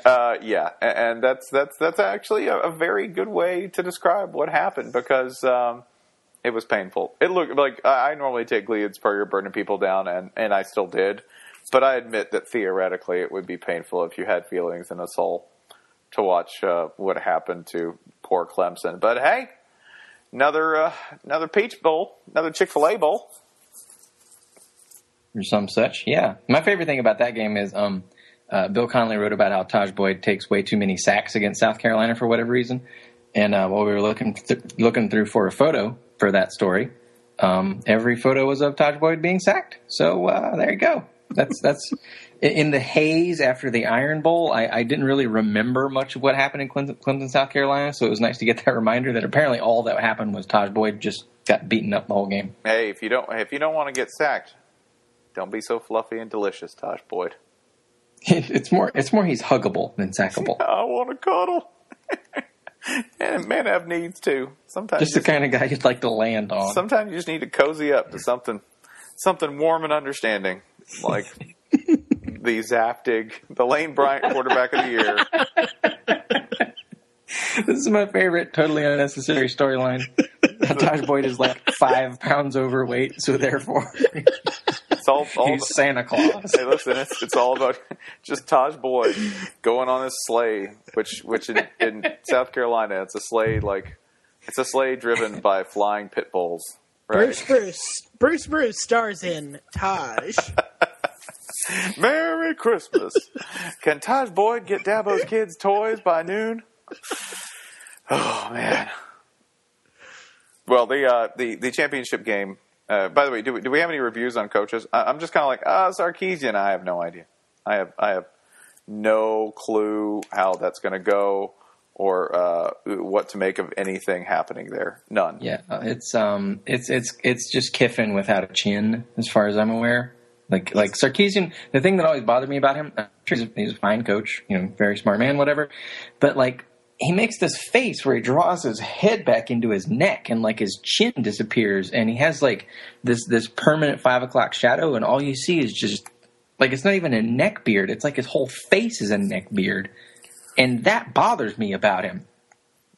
Uh, yeah, and that's that's that's actually a, a very good way to describe what happened because um, it was painful. It looked like I I normally take glee in Spurrier burning people down, and and I still did, but I admit that theoretically it would be painful if you had feelings in a soul to watch uh, what happened to poor Clemson. But hey, another uh, another Peach Bowl, another Chick Fil A Bowl. or some such. Yeah, my favorite thing about that game is um, uh, Bill Connelly wrote about how Tajh Boyd takes way too many sacks against South Carolina for whatever reason, and uh, while we were looking th- looking through for a photo for that story, um, every photo was of Tajh Boyd being sacked. So uh, there you go. That's that's in- the haze after the Iron Bowl. I, I didn't really remember much of what happened in Clemson, Clemson, South Carolina, so it was nice to get that reminder that apparently all that happened was Tajh Boyd just got beaten up the whole game. Hey, if you don't if you don't want to get sacked, don't be so fluffy and delicious, Tajh Boyd. It's more it's more he's huggable than sackable. I want to cuddle. And men have needs too. Sometimes Just the kind of guy you'd like to land on. sometimes you just need to cozy up to something something warm and understanding, like the Zapdig, the Lane Bryant quarterback of the year. this is my favorite, totally unnecessary storyline. Tajh Boyd is like five pounds overweight, so therefore It's all, all he's Santa Claus. Hey, listen, it's, it's all about just Tajh Boyd going on his sleigh, which which in, in South Carolina, it's a sleigh like it's a sleigh driven by flying pit bulls. Bruce Bruce Bruce Bruce stars in Taj. Merry Christmas. Can Tajh Boyd get Dabo's kids toys by noon? Oh man. Well, the uh, the the championship game. Uh, by the way, do we, do we have any reviews on coaches? I, I'm just kind of like, ah, Sarkisian. I have no idea. I have I have no clue how that's going to go or uh, what to make of anything happening there. None. Yeah, uh, it's um, it's it's it's just Kiffin without a chin, as far as I'm aware. Like like Sarkisian, the thing that always bothered me about him, he's, a, he's a fine coach, you know, very smart man, whatever. But like he makes this face where he draws his head back into his neck and like his chin disappears and he has like this this permanent five o'clock shadow and all you see is just like it's not even a neck beard. It's like his whole face is a neck beard and that bothers me about him.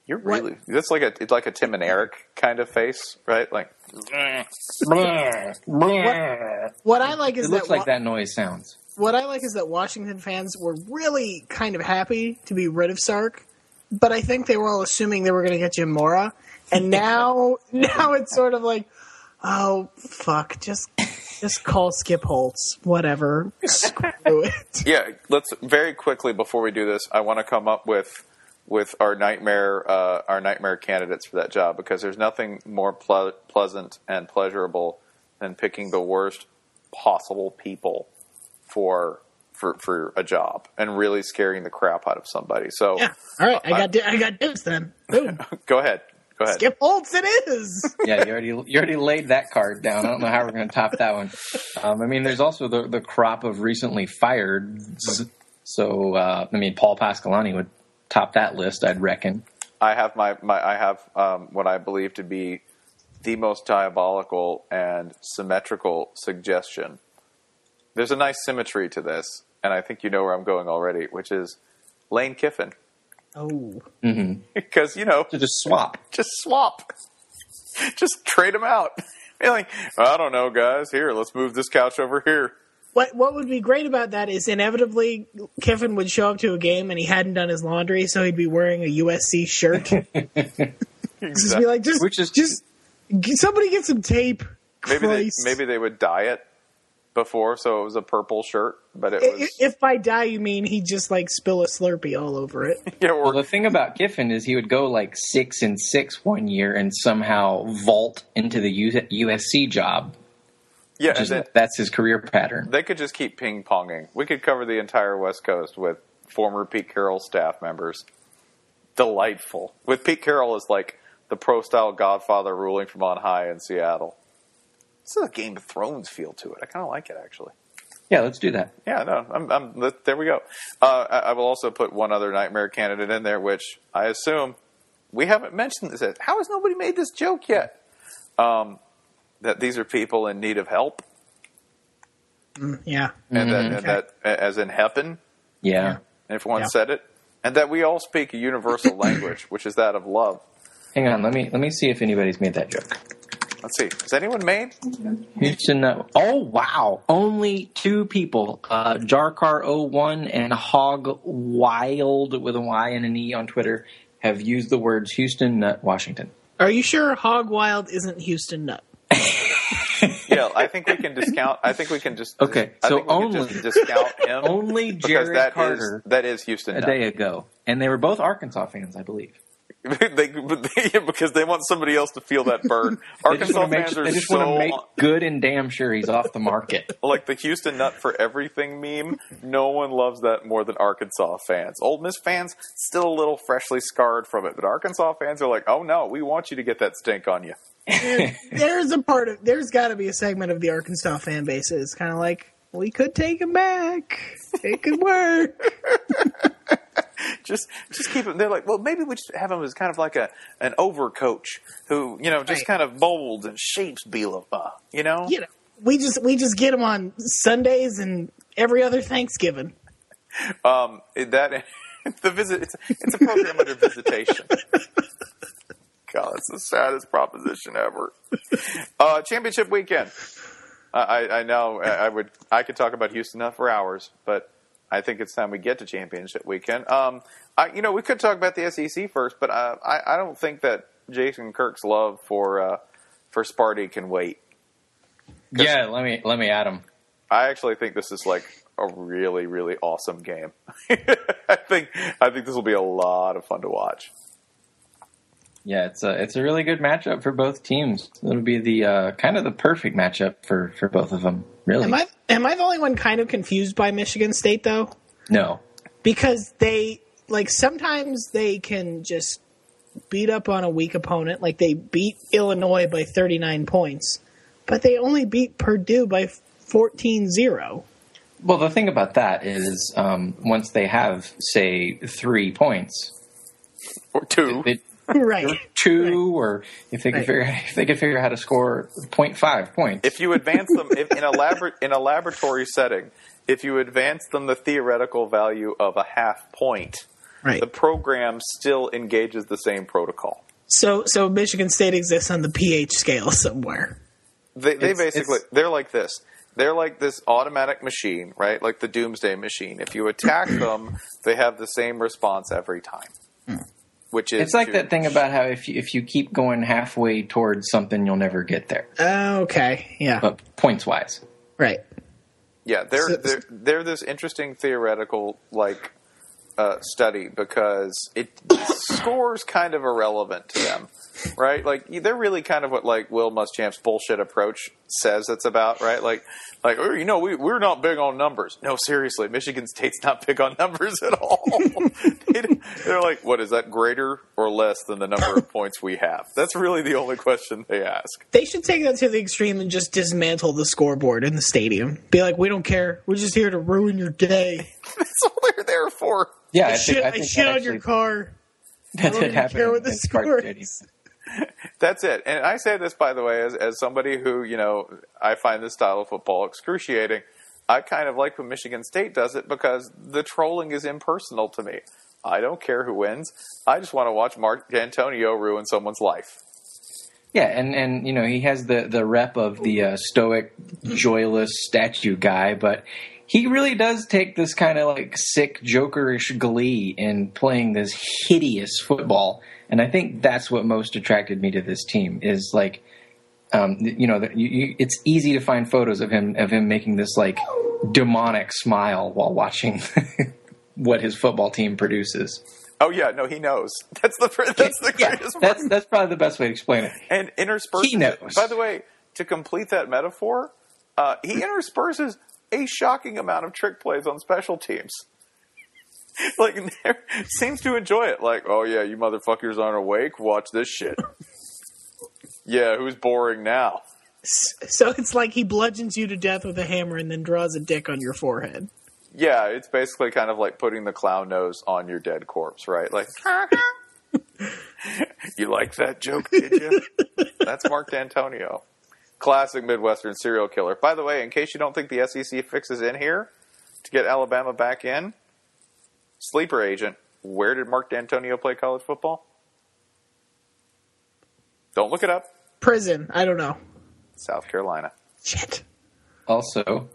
You're really that's like a it's like a Tim and Eric kind of face, right? Like What? I like is it looks that, like that noise sounds. what I like is that Washington fans were really kind of happy to be rid of Sark, but I think they were all assuming they were going to get Jim Mora, and now now it's sort of like, oh fuck, just just call Skip Holtz, whatever, screw it. yeah, let's very quickly before we do this, I want to come up with with our nightmare uh, our nightmare candidates for that job because there's nothing more ple- pleasant and pleasurable than picking the worst possible people for for for a job and really scaring the crap out of somebody. So Yeah, all right, I got di- I got dibs then. Boom, go ahead. Go ahead. Skip Holtz, it is. yeah, you already you already laid that card down. I don't know how we're going to top that one. Um, I mean, there's also the the crop of recently fired. So uh, I mean, Paul Pasqualoni would top that list, I'd reckon. I have my, my I have um, what I believe to be the most diabolical and symmetrical suggestion. There's a nice symmetry to this, and I think you know where I'm going already, which is Lane Kiffin. Oh, mm-hmm. Because you know, To just swap. just swap, just trade them out. You're like, I don't know, guys. Here, let's move this couch over here. what what would be great about that is inevitably Kiffin would show up to a game and he hadn't done his laundry, so he'd be wearing a USC shirt. Just be like, just Which is- just somebody get some tape. Maybe they, maybe they would dye it before, so it was a purple shirt, but it I- was If by die you mean he'd just like spill a Slurpee all over it. yeah, Well, the thing about Kiffin is he would go like six and six one year and somehow vault into the U- USC job. yeah, and Just, then, that's his career pattern. They could just keep ping ponging. We could cover the entire West Coast with former Pete Carroll staff members. Delightful. With Pete Carroll as like the pro style godfather ruling from on high in Seattle. This is a Game of Thrones feel to it. I kind of like it actually. Yeah, let's do that. Yeah, no, I'm, I'm, there we go. Uh, I, I will also put one other nightmare candidate in there, which I assume we haven't mentioned this. yet. How has nobody made this joke yet? Um, that these are people in need of help, Yeah. and, that, Mhm. and that, as in heaven, Yeah. and if one Yeah. said it, and that we all speak a universal language, which is that of love. Hang on, let me let me see if anybody's made that joke. Let's see. Has anyone made? Houston. Uh, oh wow! Only two people, uh, Jarkar01 and Hog Wild with a Y and an E on Twitter, have used the words Houston Nutt Washington. Are you sure Hog Wild isn't Houston Nutt? Yeah, I think we can discount. I think we can just. Okay, I so think we can only- just discount him Only because Jared that is Carter that is Houston. a Nutt. day ago, and they were both Arkansas fans, I believe. they, but they, because they want somebody else to feel that burn. Arkansas want to make, fans are they just so want to make good and damn sure he's off the market. like the Houston Nutt for everything meme. No one loves that more than Arkansas fans. Ole Miss fans still a little freshly scarred from it, but Arkansas fans are like, "Oh no, we want you to get that stink on you." there's a part of there's got to be a segment of the Arkansas fan base that's kind of like we could take him back. It could work. Just, just keep it. They're like, well, maybe we just have him as kind of like a an overcoach who, you know, just Right. kind of molds and shapes Bielema. You know, You know, we just we just get him on Sundays and every other Thanksgiving. um, that the visit. It's, it's a program under visitation. God, it's the saddest proposition ever. Uh, championship weekend. I, I, I know I I would I could talk about Houston enough for hours, but I think it's time we get to championship weekend. Um, I, you know, we could talk about the SEC first, but uh, I, I don't think that Jason Kirk's love for uh, for Sparty can wait. Yeah, let me let me add him. I actually think this is like a really, really awesome game. I think I think this will be a lot of fun to watch. Yeah, it's a it's a really good matchup for both teams. It'll be the uh, kind of the perfect matchup for for both of them. Really, Am I am I the only one kind of confused by Michigan State though? no. Because they like sometimes they can just beat up on a weak opponent, like they beat Illinois by 39 points, but they only beat Purdue by 14-0. Well, the thing about that is, um, once they have say three points, or two. They- right. two, or if they could Right. figure if they could figure out how to score 0.5 points. if you advance them if in a labor- in a laboratory setting, if you advance them the theoretical value of a half point, Right. the program still engages the same protocol. So so Michigan State exists on the pH scale somewhere. They, they It's- basically it's- they're like this. They're like this automatic machine, right? Like the doomsday machine. If you attack them, they have the same response every time. Hmm. Which is it's like to- that thing about how if you, if you keep going halfway towards something, you'll never get there. Oh, okay. Yeah. But points wise, right. Yeah, they're So- they're they're this interesting theoretical like uh, study because it scores kind of irrelevant to them, right? Like they're really kind of what like Will Muschamp's bullshit approach says it's about, right? Like like oh, you know we we're not big on numbers. No, seriously, Michigan State's not big on numbers at all. They- they're like, what is that greater or less than the number of points we have? That's really the only question they ask. They should take that to the extreme and just dismantle the scoreboard in the stadium. Be like, we don't care. We're just here to ruin your day. That's all they're there for. yeah, I, I think, shit, I I think shit that on your car. That don't did even happen. care what the in score is. That's it. And I say this, by the way, as, as somebody who, you know, I find this style of football excruciating. I kind of like when Michigan State does it because the trolling is impersonal to me. I don't care who wins. I just want to watch Mark Dantonio ruin someone's life. Yeah, and and you know he has the the rep of the uh, stoic, joyless statue guy, but he really does take this kind of like sick, jokerish glee in playing this hideous football, and I think that's what most attracted me to this team is like. Um, you know, that you, you, it's easy to find photos of him of him making this like demonic smile while watching what his football team produces. Oh yeah, no, he knows. That's the that's the Yeah, greatest. that's that's probably the best way to explain it. and intersperses. He knows. By the way, to complete that metaphor, uh, he intersperses a shocking amount of trick plays on special teams. like, seems to enjoy it. Like, oh yeah, you motherfuckers aren't awake. Watch this shit. yeah, who's boring now? So it's like he bludgeons you to death with a hammer and then draws a dick on your forehead. Yeah, it's basically kind of like putting the clown nose on your dead corpse, right? Like, you like that joke, did you? That's Mark Dantonio. Classic Midwestern serial killer. By the way, in case you don't think the SEC fixes in here to get Alabama back in, sleeper agent, where did Mark Dantonio play college football? Don't look it up. Prison. I don't know. South Carolina. Shit. Also,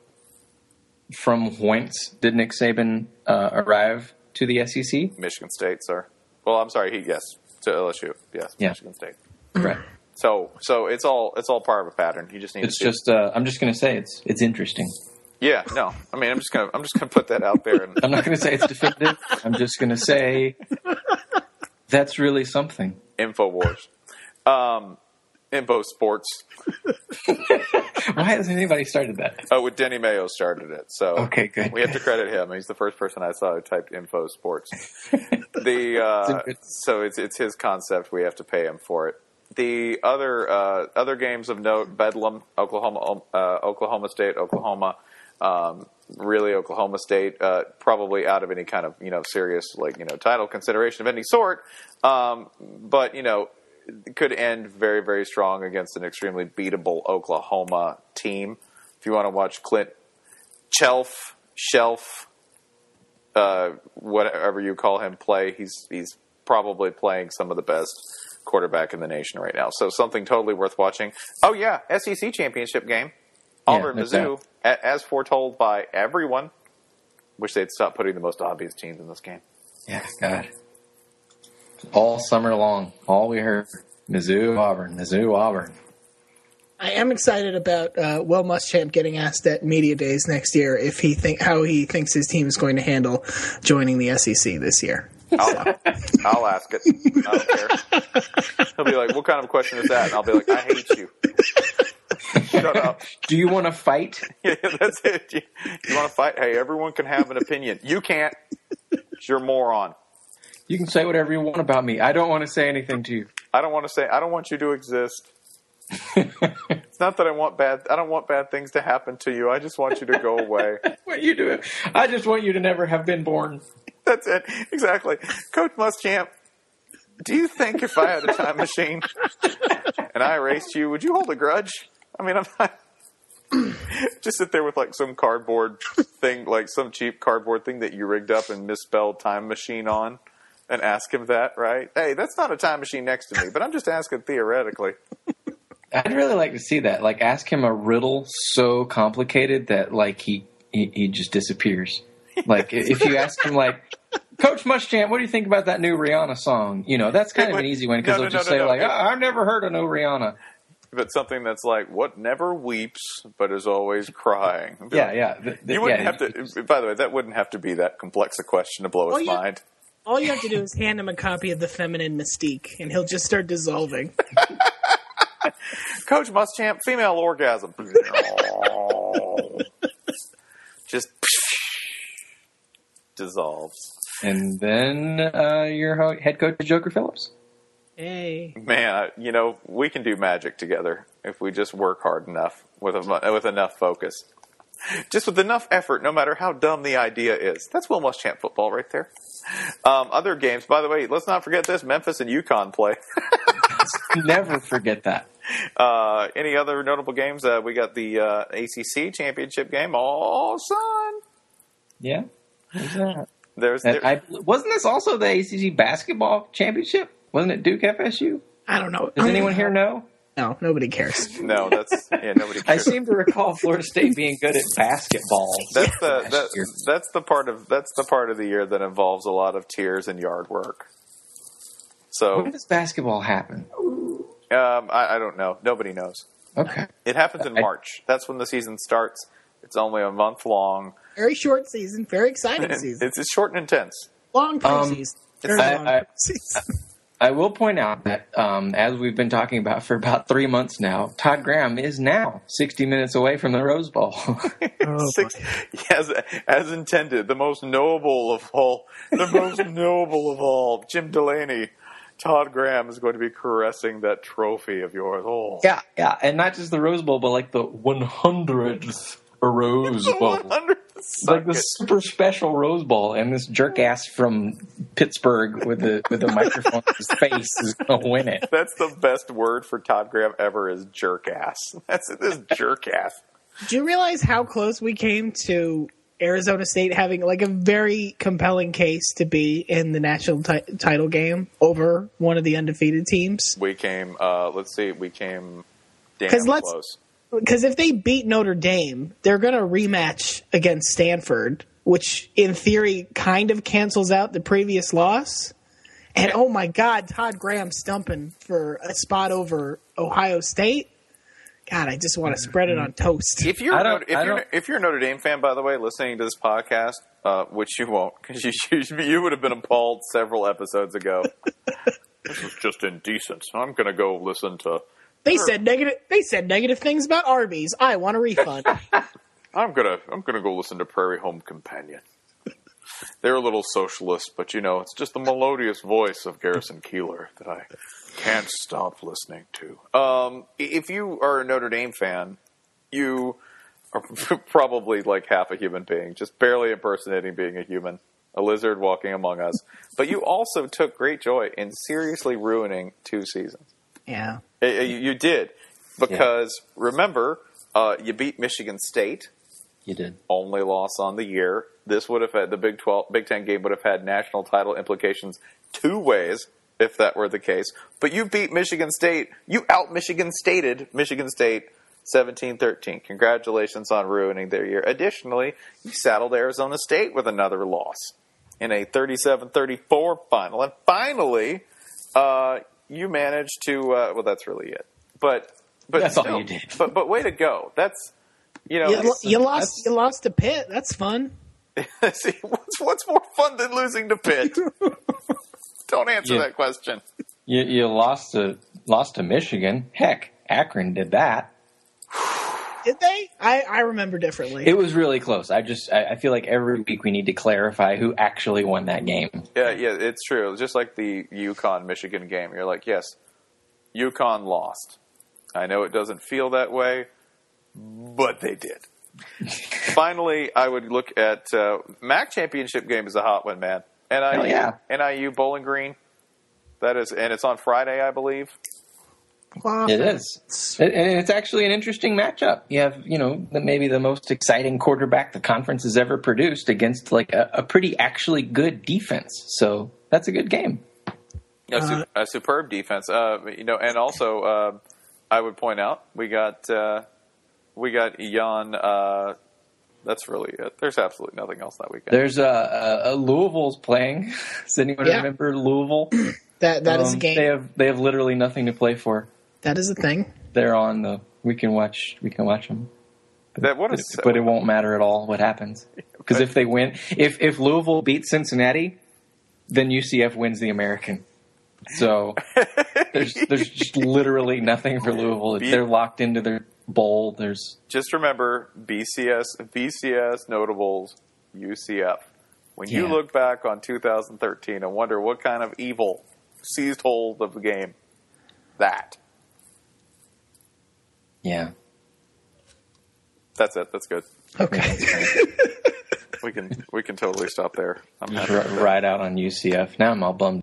from whence did Nick Saban uh, arrive to the SEC? Michigan State, sir. Well, I'm sorry, he yes, to LSU. Yes, Yeah. Michigan State. Right. So, so it's all it's all part of a pattern. You just need It's to see just uh, I'm just going to say it's it's interesting. Yeah, no. I mean, I'm just gonna I'm just gonna put that out there. And I'm not going to say it's definitive. I'm just going to say that's really something. Infowars, um, Info Sports. Why hasn't anybody started that? Oh, with Denny Mayo started it. So Okay, good. We have to credit him. He's the first person I saw who typed Info Sports. the uh, so it's it's his concept. We have to pay him for it. The other uh, other games of note: Bedlam, Oklahoma, uh, Oklahoma State, Oklahoma. Um, really, Oklahoma State uh, probably out of any kind of you know serious like you know title consideration of any sort. Um, but you know could end very very strong against an extremely beatable Oklahoma team. If you want to watch Clint Chelf, Shelf, uh, whatever you call him, play. He's he's probably playing some of the best quarterback in the nation right now. So something totally worth watching. Oh yeah, SEC championship game, Auburn, no Mizzou, a- as foretold by everyone. Wish they'd stop putting the most obvious teams in this game. Yeah, God. All summer long, all we heard Mizzou, Auburn, Mizzou, Auburn. I am excited about uh, Will Muschamp getting asked at media days next year if he think how he thinks his team is going to handle joining the SEC this year. I'll, I'll ask it. I don't care. He'll be like, "What kind of question is that?" And I'll be like, "I hate you." Shut up. Do you want to fight? Yeah, that's it. You, you want to fight? Hey, everyone can have an opinion. You can't. You're a moron. You can say whatever you want about me. I don't want to say anything to you. I don't want to say. I don't want you to exist. It's not that I want bad. I don't want bad things to happen to you. I just want you to go away. What you do? I just want you to never have been born. That's it. Exactly. Coach Muschamp, Do you think if I had a time machine and I erased you, would you hold a grudge? I mean, I'm not. Just sit there with like some cardboard thing, like some cheap cardboard thing that you rigged up and misspelled time machine on, and ask him that, right? Hey, that's not a time machine next to me, but I'm just asking theoretically. I'd really like to see that. Like, ask him a riddle so complicated that like he he, he just disappears. Like, if you ask him like. Coach Muschamp, what do you think about that new Rihanna song? You know, that's kind of an easy one because No, no, they'll just no, say no, like, oh, "I've never heard of no Rihanna." But something that's like what never weeps but is always crying. Yeah, yeah. th- th- You wouldn't yeah, have to. By the way, that wouldn't have to be that complex a question to blow his yeah. mind. All you have to do is hand him a copy of the Feminine Mystique, and he'll just start dissolving. Coach Muschamp, female orgasm. Just dissolves. And then uh, your head coach Joker Phillips. Hey, Man, you know we can do magic together if we just work hard enough with a, with enough focus, just with enough effort. No matter how dumb the idea is, that's Will Muschamp football right there. Um, other games, by the way, let's not forget this: Memphis and UConn play. Never forget that. Uh, any other notable games? Uh, we got the uh, ACC championship game. Oh, son! Yeah. Who's? There's there, I, wasn't this also the ACC basketball championship? Wasn't it Duke FSU? I don't know. Does anyone here know? No, nobody cares. no, that's yeah. Nobody I seem to recall Florida State being good at basketball. That's the last that, year. that's the part of that's the part of the year that involves a lot of tears and yard work. So When does basketball happen? um, I, I don't know. Nobody knows. Okay. It happens in I- March. That's when the season starts. It's only a month long. Very short season, very exciting season. It's, it's short and intense. long Um, preseason. Very I- long I- preseason. I will point out that, um, as we've been talking about for about three months now, Todd Graham is now 60 minutes away from the Rose Bowl. Oh, Six, as, as intended, the most noble of all, the most noble of all, Jim Delaney. Todd Graham is going to be caressing that trophy of yours. Oh, yeah, yeah. And not just the Rose Bowl, but like the 100th Rose Bowl. 100 like the super special Rose Bowl, and this jerk ass from Pittsburgh with the with a microphone in his face is going to win it. That's the best word for Todd Graham ever is jerk ass. That's this jerk ass. Do you realize how close we came to Arizona State having like a very compelling case to be in the national ti- title game over one of the undefeated teams? We came, uh, let's see, we came damn 'Cause let's- close. Because if they beat Notre Dame, they're going to rematch against Stanford, which in theory kind of cancels out the previous loss. And oh my God, Todd Graham stumping for a spot over Ohio State. God, I just want to spread it on toast. If you're, I a don't- if, I you're, if you're a Notre Dame fan, by the way, listening to this podcast, uh, which you won't, because you, you, you would have been appalled several episodes ago. this is just indecent. I'm going to go listen to. They said negative. They said negative things about Arby's. I want a refund. I'm gonna I'm gonna go listen to Prairie Home Companion. They're a little socialist, but you know, it's just the melodious voice of Garrison Keillor that I can't stop listening to. Um, if you are a Notre Dame fan, you are probably like half a human being, just barely impersonating being a human, a lizard walking among us. But you also took great joy in seriously ruining two seasons. yeah. Uh, You you did, because remember, uh, you beat Michigan State You did. only loss on the year. This would have had the Big Twelve, Big Ten game would have had national title implications two ways if that were the case. But you beat Michigan State. You out Michigan Stated Michigan State 17-13. Congratulations on ruining their year. Additionally, you saddled Arizona State with another loss in a 37-34 final. And finally, uh, you managed to. Uh, well, that's really it. But but That's all you did. But but way to go. That's you know. You, you lost. that's- You lost to Pitt. That's fun. See, what's what's more fun than losing to Pitt? Don't answer Yeah. that question. You, you lost to lost to Michigan. Heck, Akron did that. Did they? I, I remember differently. It was really close. I just I, I feel like every week we need to clarify who actually won that game. Yeah, yeah, it's true. It's just like the UConn Michigan game. You're like, yes, UConn lost. I know it doesn't feel that way, but they did. Finally, I would look at uh, MAC championship game is a hot one, man. NIU, Hell yeah. NIU Bowling Green, that is, and it's on Friday, I believe. Well, It is, and and it's actually an interesting matchup. You have, you know, the, maybe the most exciting quarterback the conference has ever produced against like a, a pretty actually good defense. So that's a good game. A, su- a superb defense, uh, you know, and also uh, I would point out we got uh, we got Jan. Uh, that's really it. There's absolutely nothing else that weekend. There's a, a, a Louisville's playing. Does anyone Yeah. remember Louisville? that that is Um, a game. They have they have literally nothing to play for. that is a thing. They're on the. We can watch. We can watch them. that what But, but it won't matter at all what happens because if they win, if if Louisville beats Cincinnati, then UCF wins the American. So there's there's just literally nothing for Louisville. Be- They're locked into their bowl. There's just remember BCS, BCS notables, UCF. When you look back on 2013 and wonder what kind of evil seized hold of the game, that yeah. that's it. That's good. Okay. We can we can totally stop there. I'm Just happy ri- with that. ride out on UCF. Now I'm all bummed